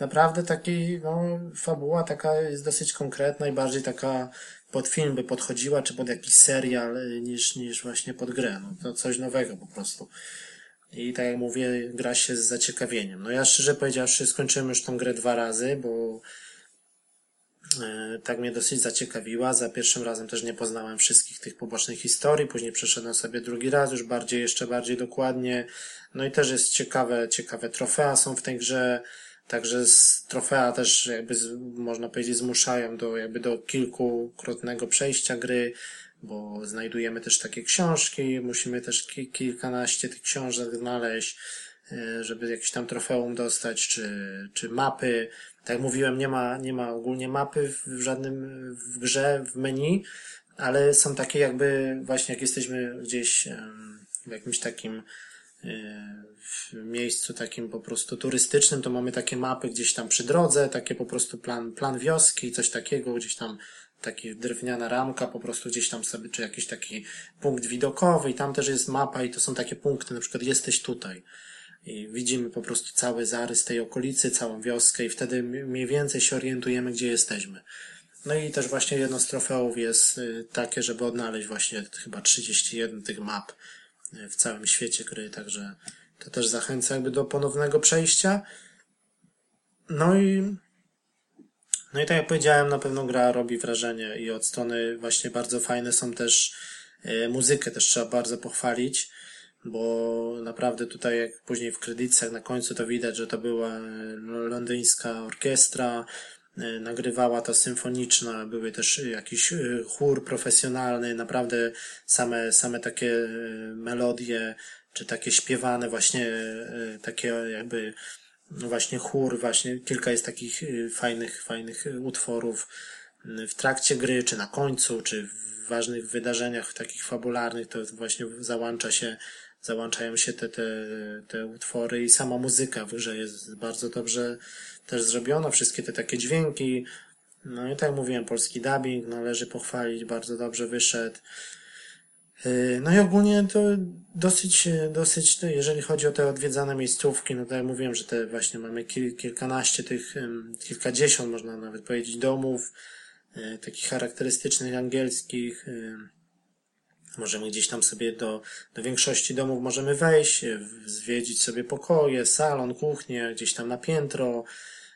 naprawdę taki, no, fabuła taka jest dosyć konkretna i bardziej taka pod film by podchodziła, czy pod jakiś serial, niż, niż właśnie pod grę, no to coś nowego po prostu. I tak jak mówię, gra się z zaciekawieniem. No ja szczerze powiedziawszy skończyłem już tą grę dwa razy, bo tak mnie dosyć zaciekawiła. Za pierwszym razem też nie poznałem wszystkich tych pobocznych historii, później przeszedłem sobie drugi raz, już bardziej, jeszcze bardziej dokładnie. No i też jest ciekawe, ciekawe trofea są w tej grze. Także z trofea też jakby można powiedzieć zmuszają do jakby do kilkukrotnego przejścia gry bo znajdujemy też takie książki, musimy też ki kilkanaście tych książek znaleźć, e, żeby jakiś tam trofeum dostać, czy, czy mapy. Tak jak mówiłem, nie ma, nie ma ogólnie mapy w żadnym, w grze, w menu, ale są takie jakby właśnie jak jesteśmy gdzieś w jakimś takim e, w miejscu takim po prostu turystycznym, to mamy takie mapy gdzieś tam przy drodze, takie po prostu plan, plan wioski, coś takiego, gdzieś tam taki drewniana ramka, po prostu gdzieś tam sobie, czy jakiś taki punkt widokowy i tam też jest mapa i to są takie punkty, na przykład jesteś tutaj. I widzimy po prostu cały zarys tej okolicy, całą wioskę i wtedy mniej więcej się orientujemy, gdzie jesteśmy. No i też właśnie jedno z trofeów jest y, takie, żeby odnaleźć właśnie chyba 31 tych map y, w całym świecie gry, także to też zachęca jakby do ponownego przejścia. No i no i tak jak powiedziałem, na pewno gra robi wrażenie i od strony właśnie bardzo fajne są też e, muzykę też trzeba bardzo pochwalić, bo naprawdę tutaj jak później w kredytach na końcu to widać, że to była e, londyńska orkiestra, e, nagrywała to symfoniczna, były też jakiś chór profesjonalny, naprawdę same, same takie melodie, czy takie śpiewane właśnie, takie jakby no właśnie chór, właśnie kilka jest takich fajnych, fajnych utworów w trakcie gry, czy na końcu, czy w ważnych wydarzeniach takich fabularnych, to właśnie załącza się, załączają się te, te, te utwory i sama muzyka w grze jest bardzo dobrze też zrobiona, wszystkie te takie dźwięki, no i tak jak mówiłem, polski dubbing należy pochwalić, bardzo dobrze wyszedł. Y, No i ogólnie to dosyć, dosyć, jeżeli chodzi o te odwiedzane miejscówki, no tak jak mówiłem, że te właśnie mamy kil, kilkanaście tych, kilkadziesiąt można nawet powiedzieć domów, e, takich charakterystycznych angielskich. Możemy gdzieś tam sobie do, do większości domów możemy wejść, e, zwiedzić sobie pokoje, salon, kuchnię, gdzieś tam na piętro.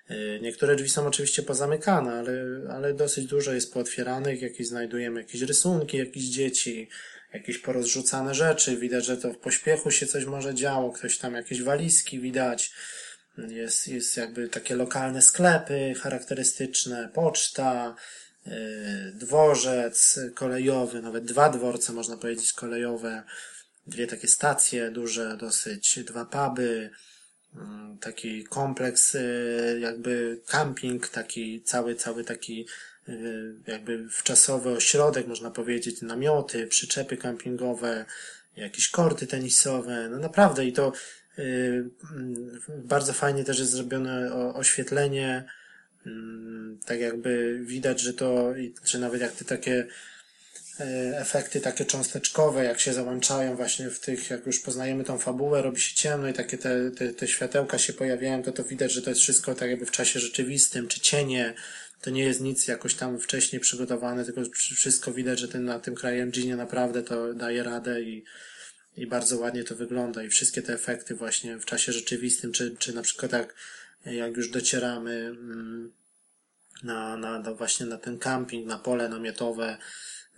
E, Niektóre drzwi są oczywiście pozamykane, ale, ale dosyć dużo jest pootwieranych, jakieś znajdujemy jakieś rysunki, jakieś dzieci, jakieś porozrzucane rzeczy. Widać, że to w pośpiechu się coś może działo, ktoś tam jakieś walizki widać. Jest, jest jakby takie lokalne sklepy charakterystyczne, poczta, dworzec kolejowy, nawet dwa dworce można powiedzieć kolejowe, dwie takie stacje duże dosyć, dwa puby, mm, taki kompleks, yy, jakby camping, taki cały, cały taki yy, jakby wczasowy ośrodek, można powiedzieć, namioty, przyczepy campingowe, jakieś korty tenisowe, no naprawdę i to bardzo fajnie też jest zrobione oświetlenie, tak jakby widać, że to, czy nawet jak te takie e, efekty takie cząsteczkowe, jak się załączają właśnie w tych, jak już poznajemy tą fabułę, robi się ciemno i takie te, te, te światełka się pojawiają, to to widać, że to jest wszystko tak jakby w czasie rzeczywistym, czy cienie, to nie jest nic jakoś tam wcześniej przygotowane, tylko wszystko widać, że ten, na tym CryEngine naprawdę to daje radę i, i bardzo ładnie to wygląda. I wszystkie te efekty właśnie w czasie rzeczywistym, czy, czy na przykład jak, jak już docieramy mm, na, na, na właśnie na ten camping, na pole namiotowe,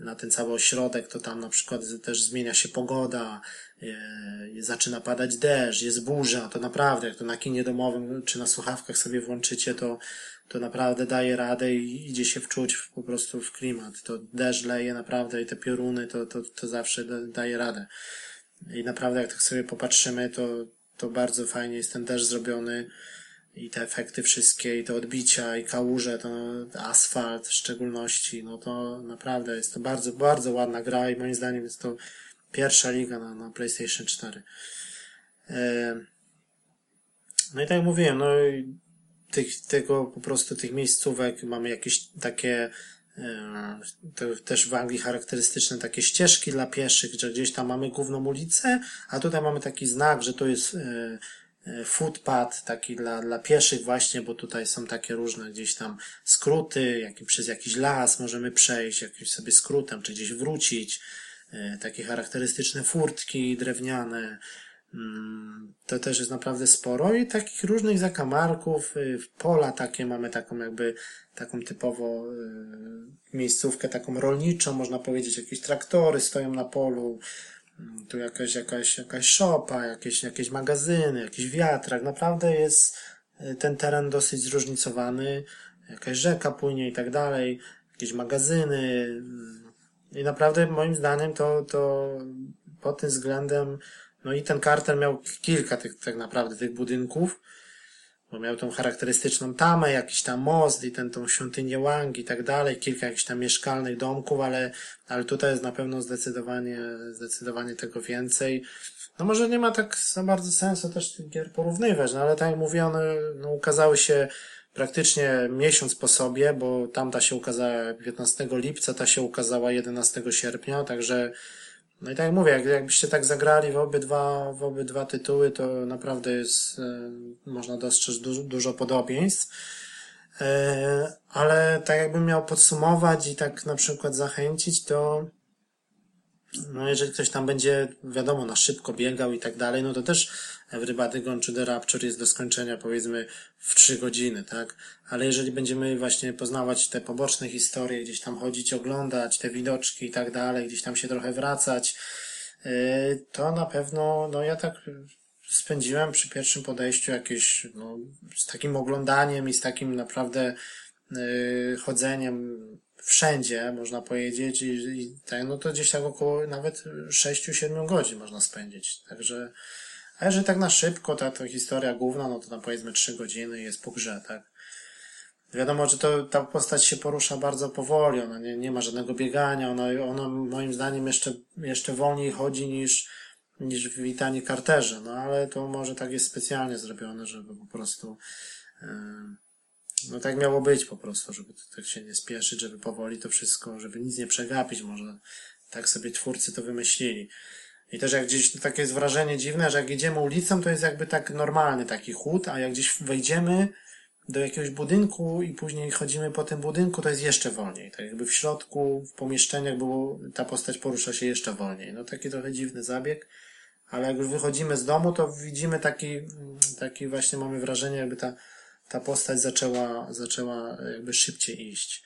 na ten cały ośrodek, to tam na przykład też zmienia się pogoda, e, zaczyna padać deszcz, jest burza, to naprawdę, jak to na kinie domowym czy na słuchawkach sobie włączycie, to, to naprawdę daje radę i idzie się wczuć w, po prostu w klimat. To deszcz leje naprawdę i te pioruny, to, to, to zawsze da, daje radę. I naprawdę jak tak sobie popatrzymy, to, to bardzo fajnie jest ten deszcz zrobiony i te efekty wszystkie, i te odbicia, i kałuże, to asfalt w szczególności, no to naprawdę jest to bardzo, bardzo ładna gra i moim zdaniem jest to pierwsza liga na, na PlayStation 4. E, No i tak jak mówiłem, no i tych, tego po prostu tych miejscówek mamy jakieś takie e, też w Anglii charakterystyczne takie ścieżki dla pieszych, że gdzieś tam mamy główną ulicę, a tutaj mamy taki znak, że to jest e, footpath taki dla, dla pieszych właśnie, bo tutaj są takie różne gdzieś tam skróty, jak, przez jakiś las możemy przejść, jakimś sobie skrótem, czy gdzieś wrócić, e, takie charakterystyczne furtki drewniane, Mm, To też jest naprawdę sporo i takich różnych zakamarków, y, pola takie mamy taką jakby, taką typowo y, miejscówkę taką rolniczą, można powiedzieć, jakieś traktory stoją na polu, tu jakaś, jakaś, jakaś szopa, jakieś, jakieś magazyny, jakiś wiatrak, naprawdę jest y, ten teren dosyć zróżnicowany, jakaś rzeka płynie i tak dalej, jakieś magazyny. I naprawdę moim zdaniem to, to pod tym względem no i ten kartel miał kilka tych, tak naprawdę tych budynków, bo miał tą charakterystyczną tamę, jakiś tam most i ten, tą świątynię Wang i tak dalej, kilka jakichś tam mieszkalnych domków, ale, ale tutaj jest na pewno zdecydowanie, zdecydowanie tego więcej. No może nie ma tak za bardzo sensu też tych gier porównywać, no ale tak jak mówię, one no, ukazały się praktycznie miesiąc po sobie, bo tamta się ukazała 15 lipca, ta się ukazała 11 sierpnia, także no i tak jak mówię, jak, jakbyście tak zagrali w obydwa, w obydwa tytuły, to naprawdę jest, e, można dostrzec dużo, dużo podobieństw. E, ale tak jakbym miał podsumować i tak na przykład zachęcić, to no jeżeli ktoś tam będzie, wiadomo, na szybko biegał i tak dalej, no to też Everybody Gone to the Rapture jest do skończenia powiedzmy w trzy godziny, tak? Ale jeżeli będziemy właśnie poznawać te poboczne historie, gdzieś tam chodzić, oglądać te widoczki i tak dalej, gdzieś tam się trochę wracać, yy, to na pewno, no ja tak spędziłem przy pierwszym podejściu jakieś, no, z takim oglądaniem i z takim naprawdę yy, chodzeniem wszędzie, można powiedzieć, i, i tak, no to gdzieś tak około nawet 6-7 godzin można spędzić. Także, a jeżeli tak na szybko, ta, ta historia główna, no to tam powiedzmy 3 godziny jest po grze, tak. Wiadomo, że to, ta postać się porusza bardzo powoli, ona nie, nie ma żadnego biegania, ona, ona moim zdaniem jeszcze, jeszcze wolniej chodzi niż, niż Witanie Carterze, no ale to może tak jest specjalnie zrobione, żeby po prostu, yy, no tak miało być po prostu, żeby tak się nie spieszyć, żeby powoli to wszystko, żeby nic nie przegapić, może Tak sobie twórcy to wymyślili. I też jak gdzieś takie jest wrażenie dziwne, że jak idziemy ulicą, to jest jakby tak normalny taki chód, a jak gdzieś wejdziemy do jakiegoś budynku i później chodzimy po tym budynku, to jest jeszcze wolniej. Tak jakby w środku, w pomieszczeniach było, ta postać porusza się jeszcze wolniej. No taki trochę dziwny zabieg, ale jak już wychodzimy z domu, to widzimy taki, taki właśnie mamy wrażenie, jakby ta, ta postać zaczęła, zaczęła jakby szybciej iść.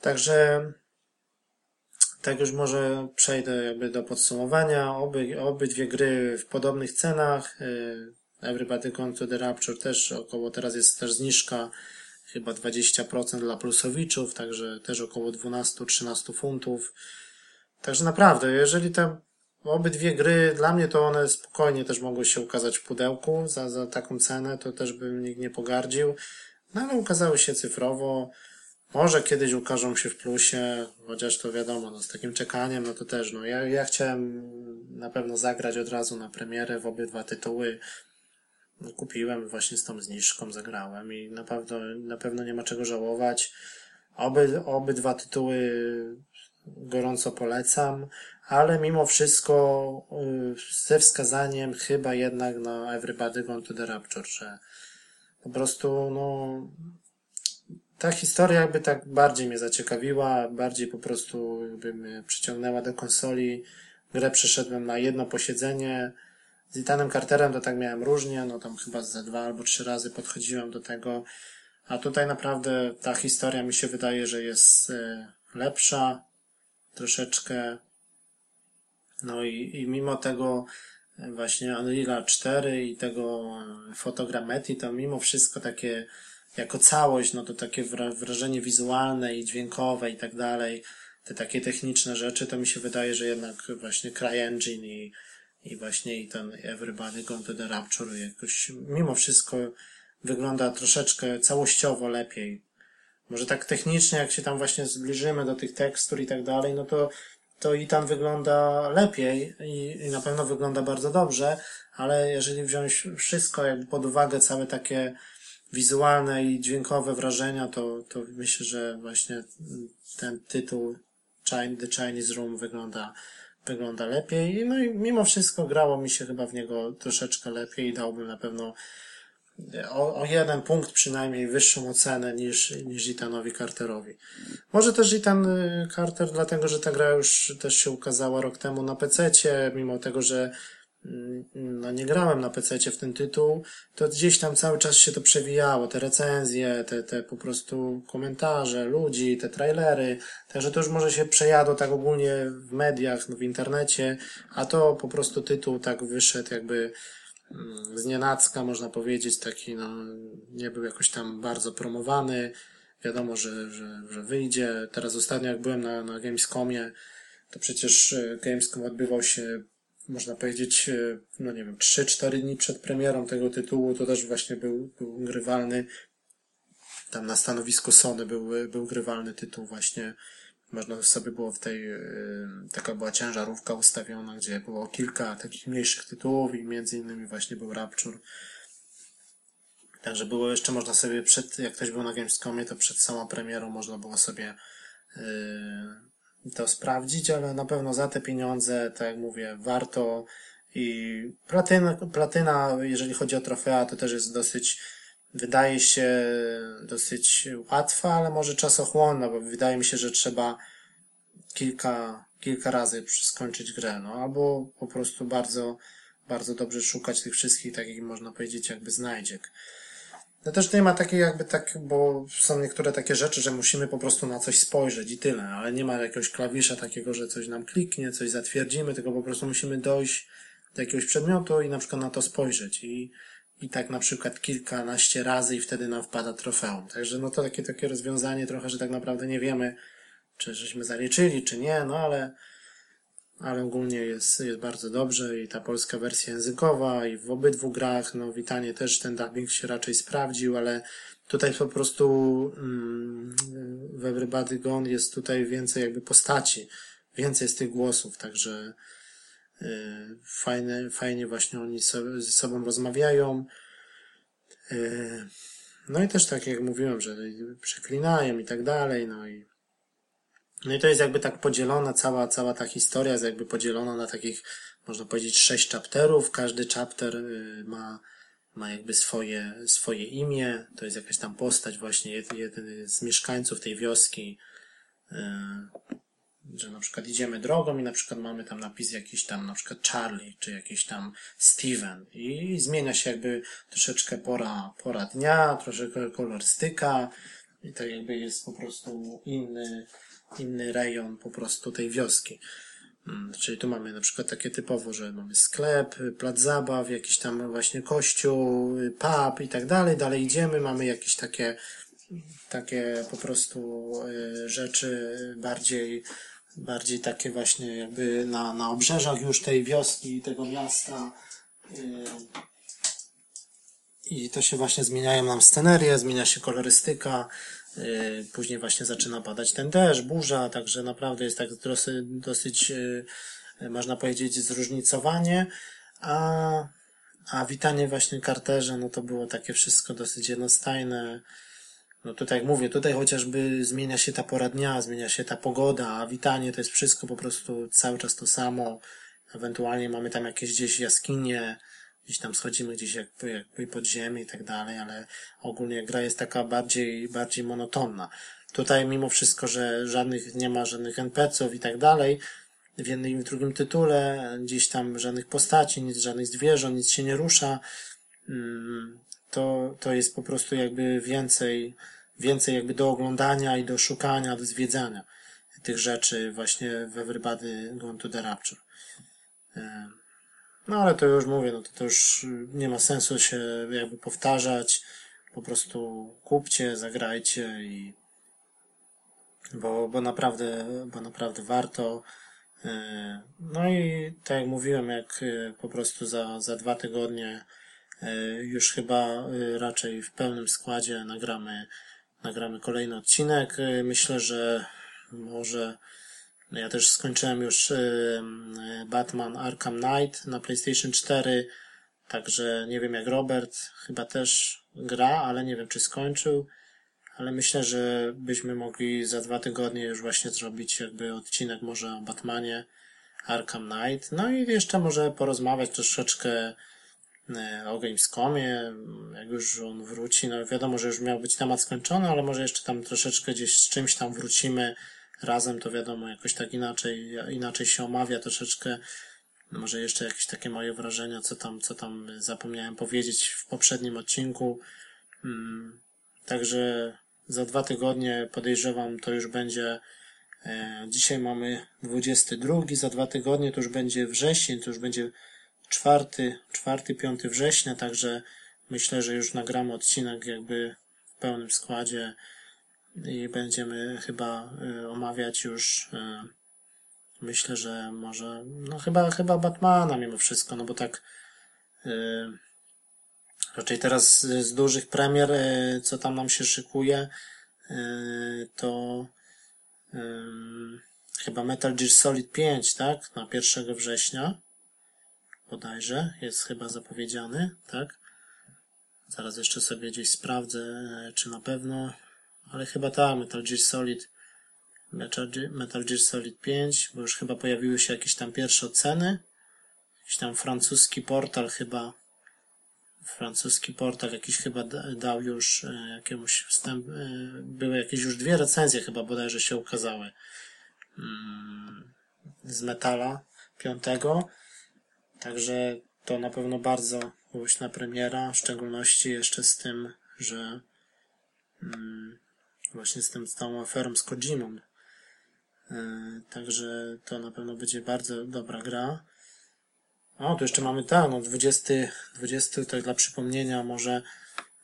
Także tak już może przejdę jakby do podsumowania. Oby, obydwie gry w podobnych cenach. Y, Everybody Gone to the Rapture też około, teraz jest też zniżka chyba 20% dla plusowiczów, także też około 12-13 funtów. Także naprawdę, jeżeli te obydwie gry, dla mnie to one spokojnie też mogły się ukazać w pudełku za, za taką cenę, to też bym nikt nie pogardził. No ale ukazały się cyfrowo. Może kiedyś ukażą się w plusie, chociaż to wiadomo, no z takim czekaniem, no to też, no ja, ja chciałem na pewno zagrać od razu na premierę w obydwa tytuły. Kupiłem właśnie z tą zniżką, zagrałem i naprawdę, na pewno nie ma czego żałować. Oby, obydwa tytuły gorąco polecam, ale mimo wszystko y, ze wskazaniem chyba jednak na Everybody Gone to the Rapture, że po prostu, no, ta historia jakby tak bardziej mnie zaciekawiła, bardziej po prostu jakby mnie przyciągnęła do konsoli. Grę przeszedłem na jedno posiedzenie. Z Itanem Carterem to tak miałem różnie, no tam chyba ze dwa albo trzy razy podchodziłem do tego. A tutaj naprawdę ta historia mi się wydaje, że jest y, lepsza troszeczkę. No i, i mimo tego właśnie Unreal 4 i tego fotogrammetry, to mimo wszystko takie jako całość, no to takie wrażenie wizualne i dźwiękowe i tak dalej, te takie techniczne rzeczy, to mi się wydaje, że jednak właśnie CryEngine i, i właśnie i ten Everybody Gone to the Rapture jakoś mimo wszystko wygląda troszeczkę całościowo lepiej. Może tak technicznie, jak się tam właśnie zbliżymy do tych tekstur i tak dalej, no to, to i tam wygląda lepiej i, i na pewno wygląda bardzo dobrze, ale jeżeli wziąć wszystko jakby pod uwagę, całe takie wizualne i dźwiękowe wrażenia, to, to myślę, że właśnie ten tytuł The Chinese Room wygląda, wygląda lepiej. No i mimo wszystko grało mi się chyba w niego troszeczkę lepiej i dałbym na pewno o, o jeden punkt przynajmniej wyższą ocenę niż, niż Itanowi Carterowi. Może też Itan y, Carter, dlatego że ta gra już też się ukazała rok temu na PC, mimo tego, że no nie grałem na PC w ten tytuł, to gdzieś tam cały czas się to przewijało, te recenzje, te, te po prostu komentarze ludzi, te trailery, także to już może się przejadło tak ogólnie w mediach, w internecie, a to po prostu tytuł tak wyszedł jakby mm, z nienacka, można powiedzieć, taki no nie był jakoś tam bardzo promowany, wiadomo, że, że, że wyjdzie. Teraz ostatnio jak byłem na, na Gamescomie, to przecież e, Gamescom odbywał się można powiedzieć, e, no nie wiem, 3-4 dni przed premierą tego tytułu, to też właśnie był, był grywalny. Tam na stanowisku Sony był, był grywalny tytuł właśnie. Można sobie było w tej, e, taka była ciężarówka ustawiona, gdzie było kilka takich mniejszych tytułów i między innymi właśnie był Rapture. Także było jeszcze, można sobie przed, jak ktoś był na Gamescomie, to przed samą premierą można było sobie yy, to sprawdzić, ale na pewno za te pieniądze, tak jak mówię, warto i platyna, platyna, jeżeli chodzi o trofea, to też jest dosyć, wydaje się dosyć łatwa, ale może czasochłonna, bo wydaje mi się, że trzeba kilka, kilka razy skończyć grę, no, albo po prostu bardzo, bardzo dobrze szukać tych wszystkich takich, można powiedzieć, jakby znajdziek. No też nie ma takiej jakby tak, bo są niektóre takie rzeczy, że musimy po prostu na coś spojrzeć i tyle, ale nie ma jakiegoś klawisza takiego, że coś nam kliknie, coś zatwierdzimy, tylko po prostu musimy dojść do jakiegoś przedmiotu i na przykład na to spojrzeć i, i tak na przykład kilkanaście razy i wtedy nam wpada trofeum. Także no to takie, takie rozwiązanie trochę, że tak naprawdę nie wiemy, czy żeśmy zaliczyli, czy nie, no ale ale ogólnie jest, jest bardzo dobrze i ta polska wersja językowa i w obydwu grach, no witanie też ten dubbing się raczej sprawdził, ale tutaj po prostu mm, w Everybody Gone jest tutaj więcej jakby postaci, więcej z tych głosów, także fajne, fajnie właśnie oni so, ze sobą rozmawiają. Y, no i też tak jak mówiłem, że przeklinają i tak dalej, no i No i to jest jakby tak podzielona, cała, cała ta historia jest jakby podzielona na takich, można powiedzieć, sześć chapterów. Każdy chapter y, ma, ma jakby swoje, swoje imię. To jest jakaś tam postać właśnie, jeden z mieszkańców tej wioski, y, że na przykład idziemy drogą i na przykład mamy tam napis jakiś tam na przykład Charlie, czy jakiś tam Steven i zmienia się jakby troszeczkę pora, pora dnia, troszeczkę kolorystyka i tak jakby jest po prostu inny, inny rejon po prostu tej wioski. Mm, Czyli tu mamy na przykład takie typowo, że mamy sklep, plac zabaw, jakiś tam właśnie kościół, pub i tak dalej. Dalej idziemy, mamy jakieś takie, takie po prostu y, rzeczy bardziej, bardziej takie właśnie jakby na, na obrzeżach już tej wioski, tego miasta. Y, I to się właśnie zmieniają nam scenerie, zmienia się kolorystyka, y, później właśnie zaczyna padać ten deszcz, burza, także naprawdę jest tak dosyć, dosyć y, można powiedzieć, zróżnicowanie, a, a witanie właśnie karterze, no to było takie wszystko dosyć jednostajne. No tutaj jak mówię, tutaj chociażby zmienia się ta pora dnia, zmienia się ta pogoda, a witanie to jest wszystko po prostu cały czas to samo. Ewentualnie mamy tam jakieś gdzieś jaskinie, gdzieś tam schodzimy gdzieś jakby, jakby pod ziemię i tak dalej, ale ogólnie gra jest taka bardziej, bardziej monotonna. Tutaj mimo wszystko, że żadnych, nie ma żadnych NPC-ów i tak dalej, w jednym i w drugim tytule, gdzieś tam żadnych postaci, nic, żadnych zwierząt, nic się nie rusza, mm, to, to jest po prostu jakby więcej, więcej jakby do oglądania i do szukania, do zwiedzania tych rzeczy właśnie w Everybody Gone to the Rapture. E, No ale to już mówię, no to, to już nie ma sensu się jakby powtarzać. Po prostu kupcie, zagrajcie i bo, bo naprawdę, bo naprawdę warto. E, No i tak jak mówiłem, jak e, po prostu za, za dwa tygodnie już chyba e, raczej w pełnym składzie nagramy, nagramy kolejny odcinek. E, Myślę, że może ja też skończyłem już e, e, Batman Arkham Knight na PlayStation 4, także nie wiem jak Robert, chyba też gra, ale nie wiem czy skończył ale myślę, że byśmy mogli za dwa tygodnie już właśnie zrobić jakby odcinek może o Batmanie Arkham Knight. No i jeszcze może porozmawiać troszeczkę e, o Gamescomie, jak już on wróci. No wiadomo, że już miał być temat skończony, ale może jeszcze tam troszeczkę gdzieś z czymś tam wrócimy razem, to wiadomo, jakoś tak inaczej, inaczej się omawia troszeczkę. Może jeszcze jakieś takie moje wrażenia, co tam, co tam zapomniałem powiedzieć w poprzednim odcinku. Mm, Także za dwa tygodnie podejrzewam to już będzie. E, dzisiaj mamy 22, za dwa tygodnie to już będzie wrzesień, to już będzie czwarty, czwarty, piąty września, także myślę, że już nagramy odcinek jakby w pełnym składzie i będziemy chyba e, omawiać już e, myślę, że może no chyba chyba Batmana mimo wszystko, no bo tak e, Raczej teraz z, dużych premier, co tam nam się szykuje, to chyba Metal Gear Solid 5, tak? Na 1 września bodajże jest chyba zapowiedziany, tak? Zaraz jeszcze sobie gdzieś sprawdzę, e, czy na pewno, ale chyba tak, Metal Gear Solid Metal Gear, Solid 5, bo już chyba pojawiły się jakieś tam pierwsze oceny. Jakiś tam francuski portal chyba francuski portal jakiś chyba da- dał już e, jakiemuś wstęp, e, były jakieś już dwie recenzje chyba bodajże się ukazały mm, z metala piątego, także to na pewno bardzo głośna premiera, w szczególności jeszcze z tym, że mm, właśnie z tym z tą aferą z Kojimą. E, Także to na pewno będzie bardzo dobra gra. O, tu jeszcze mamy tak, no 20, 20, tak dla przypomnienia, może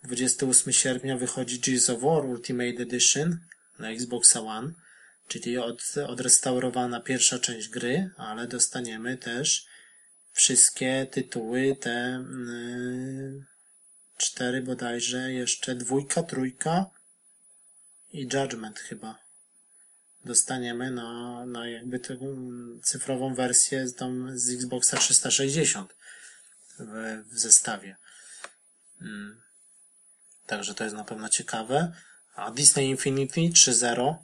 28 sierpnia wychodzi Gears of War Ultimate Edition na Xbox One, czyli od, odrestaurowana pierwsza część gry, ale dostaniemy też wszystkie tytuły, te yy, cztery bodajże, jeszcze dwójka, trójka i Judgment chyba dostaniemy na, na jakby tę cyfrową wersję z, tam z Xboxa 360 w, w zestawie. Mm. Także to jest na pewno ciekawe. A Disney Infinity 3.0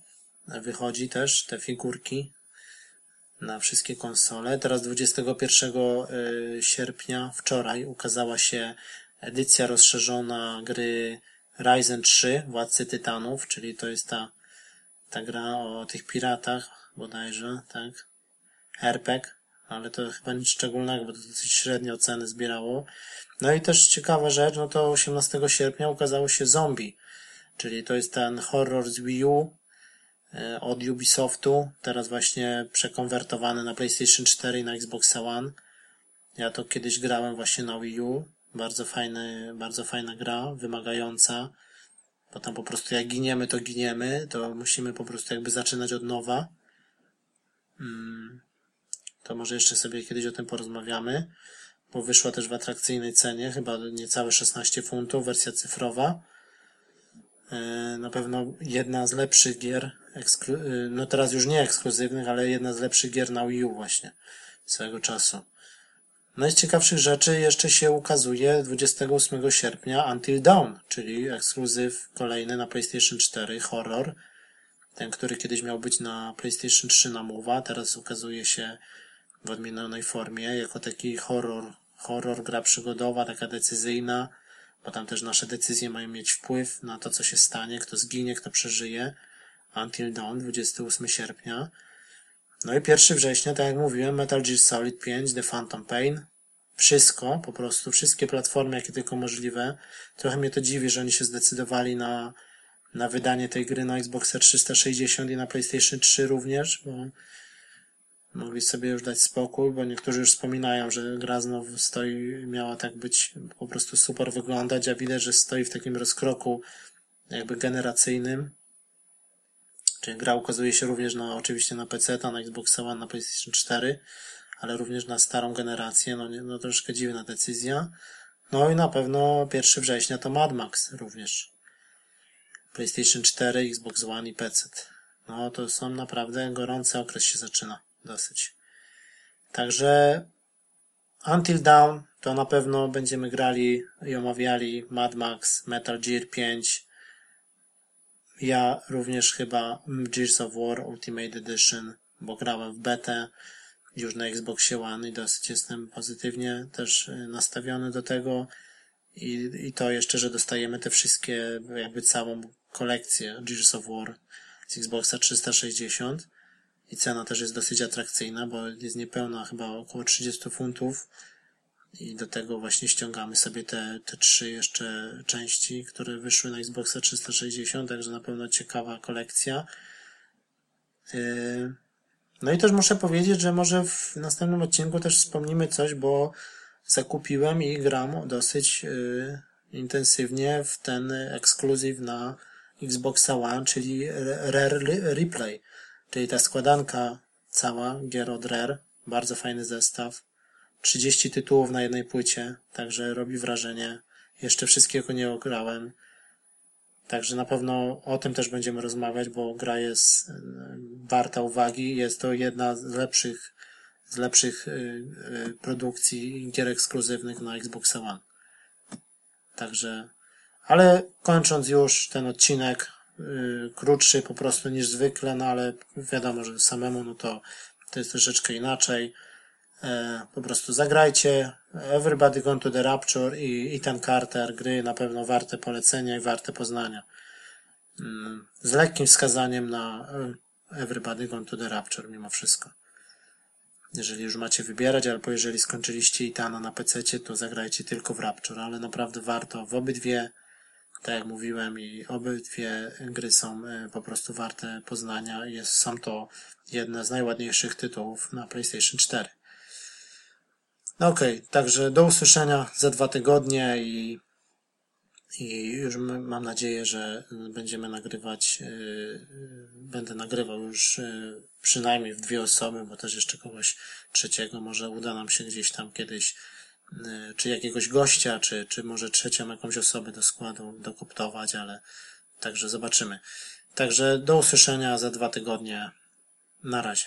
wychodzi też, te figurki na wszystkie konsole. Teraz 21 y, sierpnia, wczoraj, ukazała się edycja rozszerzona gry Ryzen 3, Władcy Tytanów, czyli to jest ta, ta gra o tych piratach bodajże, tak? RPG, ale to chyba nic szczególnego, bo to dosyć średnie oceny zbierało. No i też ciekawa rzecz, no to 18 sierpnia ukazało się Zombie, czyli to jest ten horror z Wii U, od Ubisoftu, teraz właśnie przekonwertowany na PlayStation 4 i na Xbox One. Ja to kiedyś grałem właśnie na Wii U. Bardzo fajny, bardzo fajna gra, wymagająca, bo tam po prostu jak giniemy, to giniemy, to musimy po prostu jakby zaczynać od nowa. Mm, to może jeszcze sobie kiedyś o tym porozmawiamy, bo wyszła też w atrakcyjnej cenie, chyba niecałe 16 funtów, wersja cyfrowa. E, na pewno jedna z lepszych gier, no teraz już nie ekskluzywnych, ale jedna z lepszych gier na Wii U właśnie swego czasu. No i z ciekawszych rzeczy jeszcze się ukazuje 28 sierpnia Until Dawn, czyli ekskluzyw kolejny na PlayStation 4, horror. Ten, który kiedyś miał być na PlayStation 3 na mowa, teraz ukazuje się w odmienionej formie jako taki horror, horror, gra przygodowa, taka decyzyjna, bo tam też nasze decyzje mają mieć wpływ na to, co się stanie, kto zginie, kto przeżyje. Until Dawn, 28 sierpnia. No i 1 września, tak jak mówiłem, Metal Gear Solid 5, The Phantom Pain. Wszystko, po prostu, wszystkie platformy, jakie tylko możliwe. Trochę mnie to dziwi, że oni się zdecydowali na, na wydanie tej gry na Xbox 360 i na PlayStation 3 również, bo mogli sobie już dać spokój, bo niektórzy już wspominają, że gra znowu stoi, miała tak być, po prostu super wyglądać, a widać, że stoi w takim rozkroku jakby generacyjnym. Czyli gra ukazuje się również na, oczywiście na PC, na Xbox One, na PlayStation 4, ale również na starą generację, no, no troszkę dziwna decyzja. No i na pewno 1 września to Mad Max również. PlayStation 4, Xbox One i PC. No to są naprawdę gorący okres się zaczyna dosyć. Także Until Dawn to na pewno będziemy grali i omawiali Mad Max, Metal Gear 5. Ja również chyba Gears of War Ultimate Edition, bo grałem w betę. Już na Xboxie One i dosyć jestem pozytywnie też y, nastawiony do tego. I, I to jeszcze, że dostajemy te wszystkie, jakby całą kolekcję Gears of War z Xboxa 360 i cena też jest dosyć atrakcyjna, bo jest niepełna chyba około 30 funtów i do tego właśnie ściągamy sobie te, te trzy jeszcze części, które wyszły na Xboxa 360, także na pewno ciekawa kolekcja. Yy, no i też muszę powiedzieć, że może w następnym odcinku też wspomnimy coś, bo zakupiłem i gram dosyć yy, intensywnie w ten ekskluzyw na Xboxa One, czyli Rare Replay. Czyli ta składanka cała, gier od Rare, bardzo fajny zestaw. 30 tytułów na jednej płycie, także robi wrażenie. Jeszcze wszystkiego nie ograłem. Także na pewno o tym też będziemy rozmawiać, bo gra jest e, warta uwagi. Jest to jedna z lepszych, z lepszych e, e, produkcji gier ekskluzywnych na Xbox One. Także, ale kończąc już ten odcinek, Y, krótszy po prostu niż zwykle, no ale wiadomo, że samemu no to, to jest troszeczkę inaczej. E, po prostu zagrajcie Everybody Gone to the Rapture i, i Carter, gry na pewno warte polecenia i warte poznania. Mm, z lekkim wskazaniem na e, Everybody Gone to the Rapture mimo wszystko. Jeżeli już macie wybierać, albo jeżeli skończyliście Itana na PC, to zagrajcie tylko w Rapture, ale naprawdę warto w obydwie tak jak mówiłem i obydwie gry są e, po prostu warte poznania. Jest, są to jedne z najładniejszych tytułów na PlayStation 4. No okej, okay, także do usłyszenia za dwa tygodnie i, i już mam nadzieję, że będziemy nagrywać, yy, będę nagrywał już yy, przynajmniej w dwie osoby, bo też jeszcze kogoś trzeciego może uda nam się gdzieś tam kiedyś Y, czy jakiegoś gościa, czy, czy może trzecią jakąś osobę do składu dokoptować, ale także zobaczymy. Także do usłyszenia za dwa tygodnie. Na razie.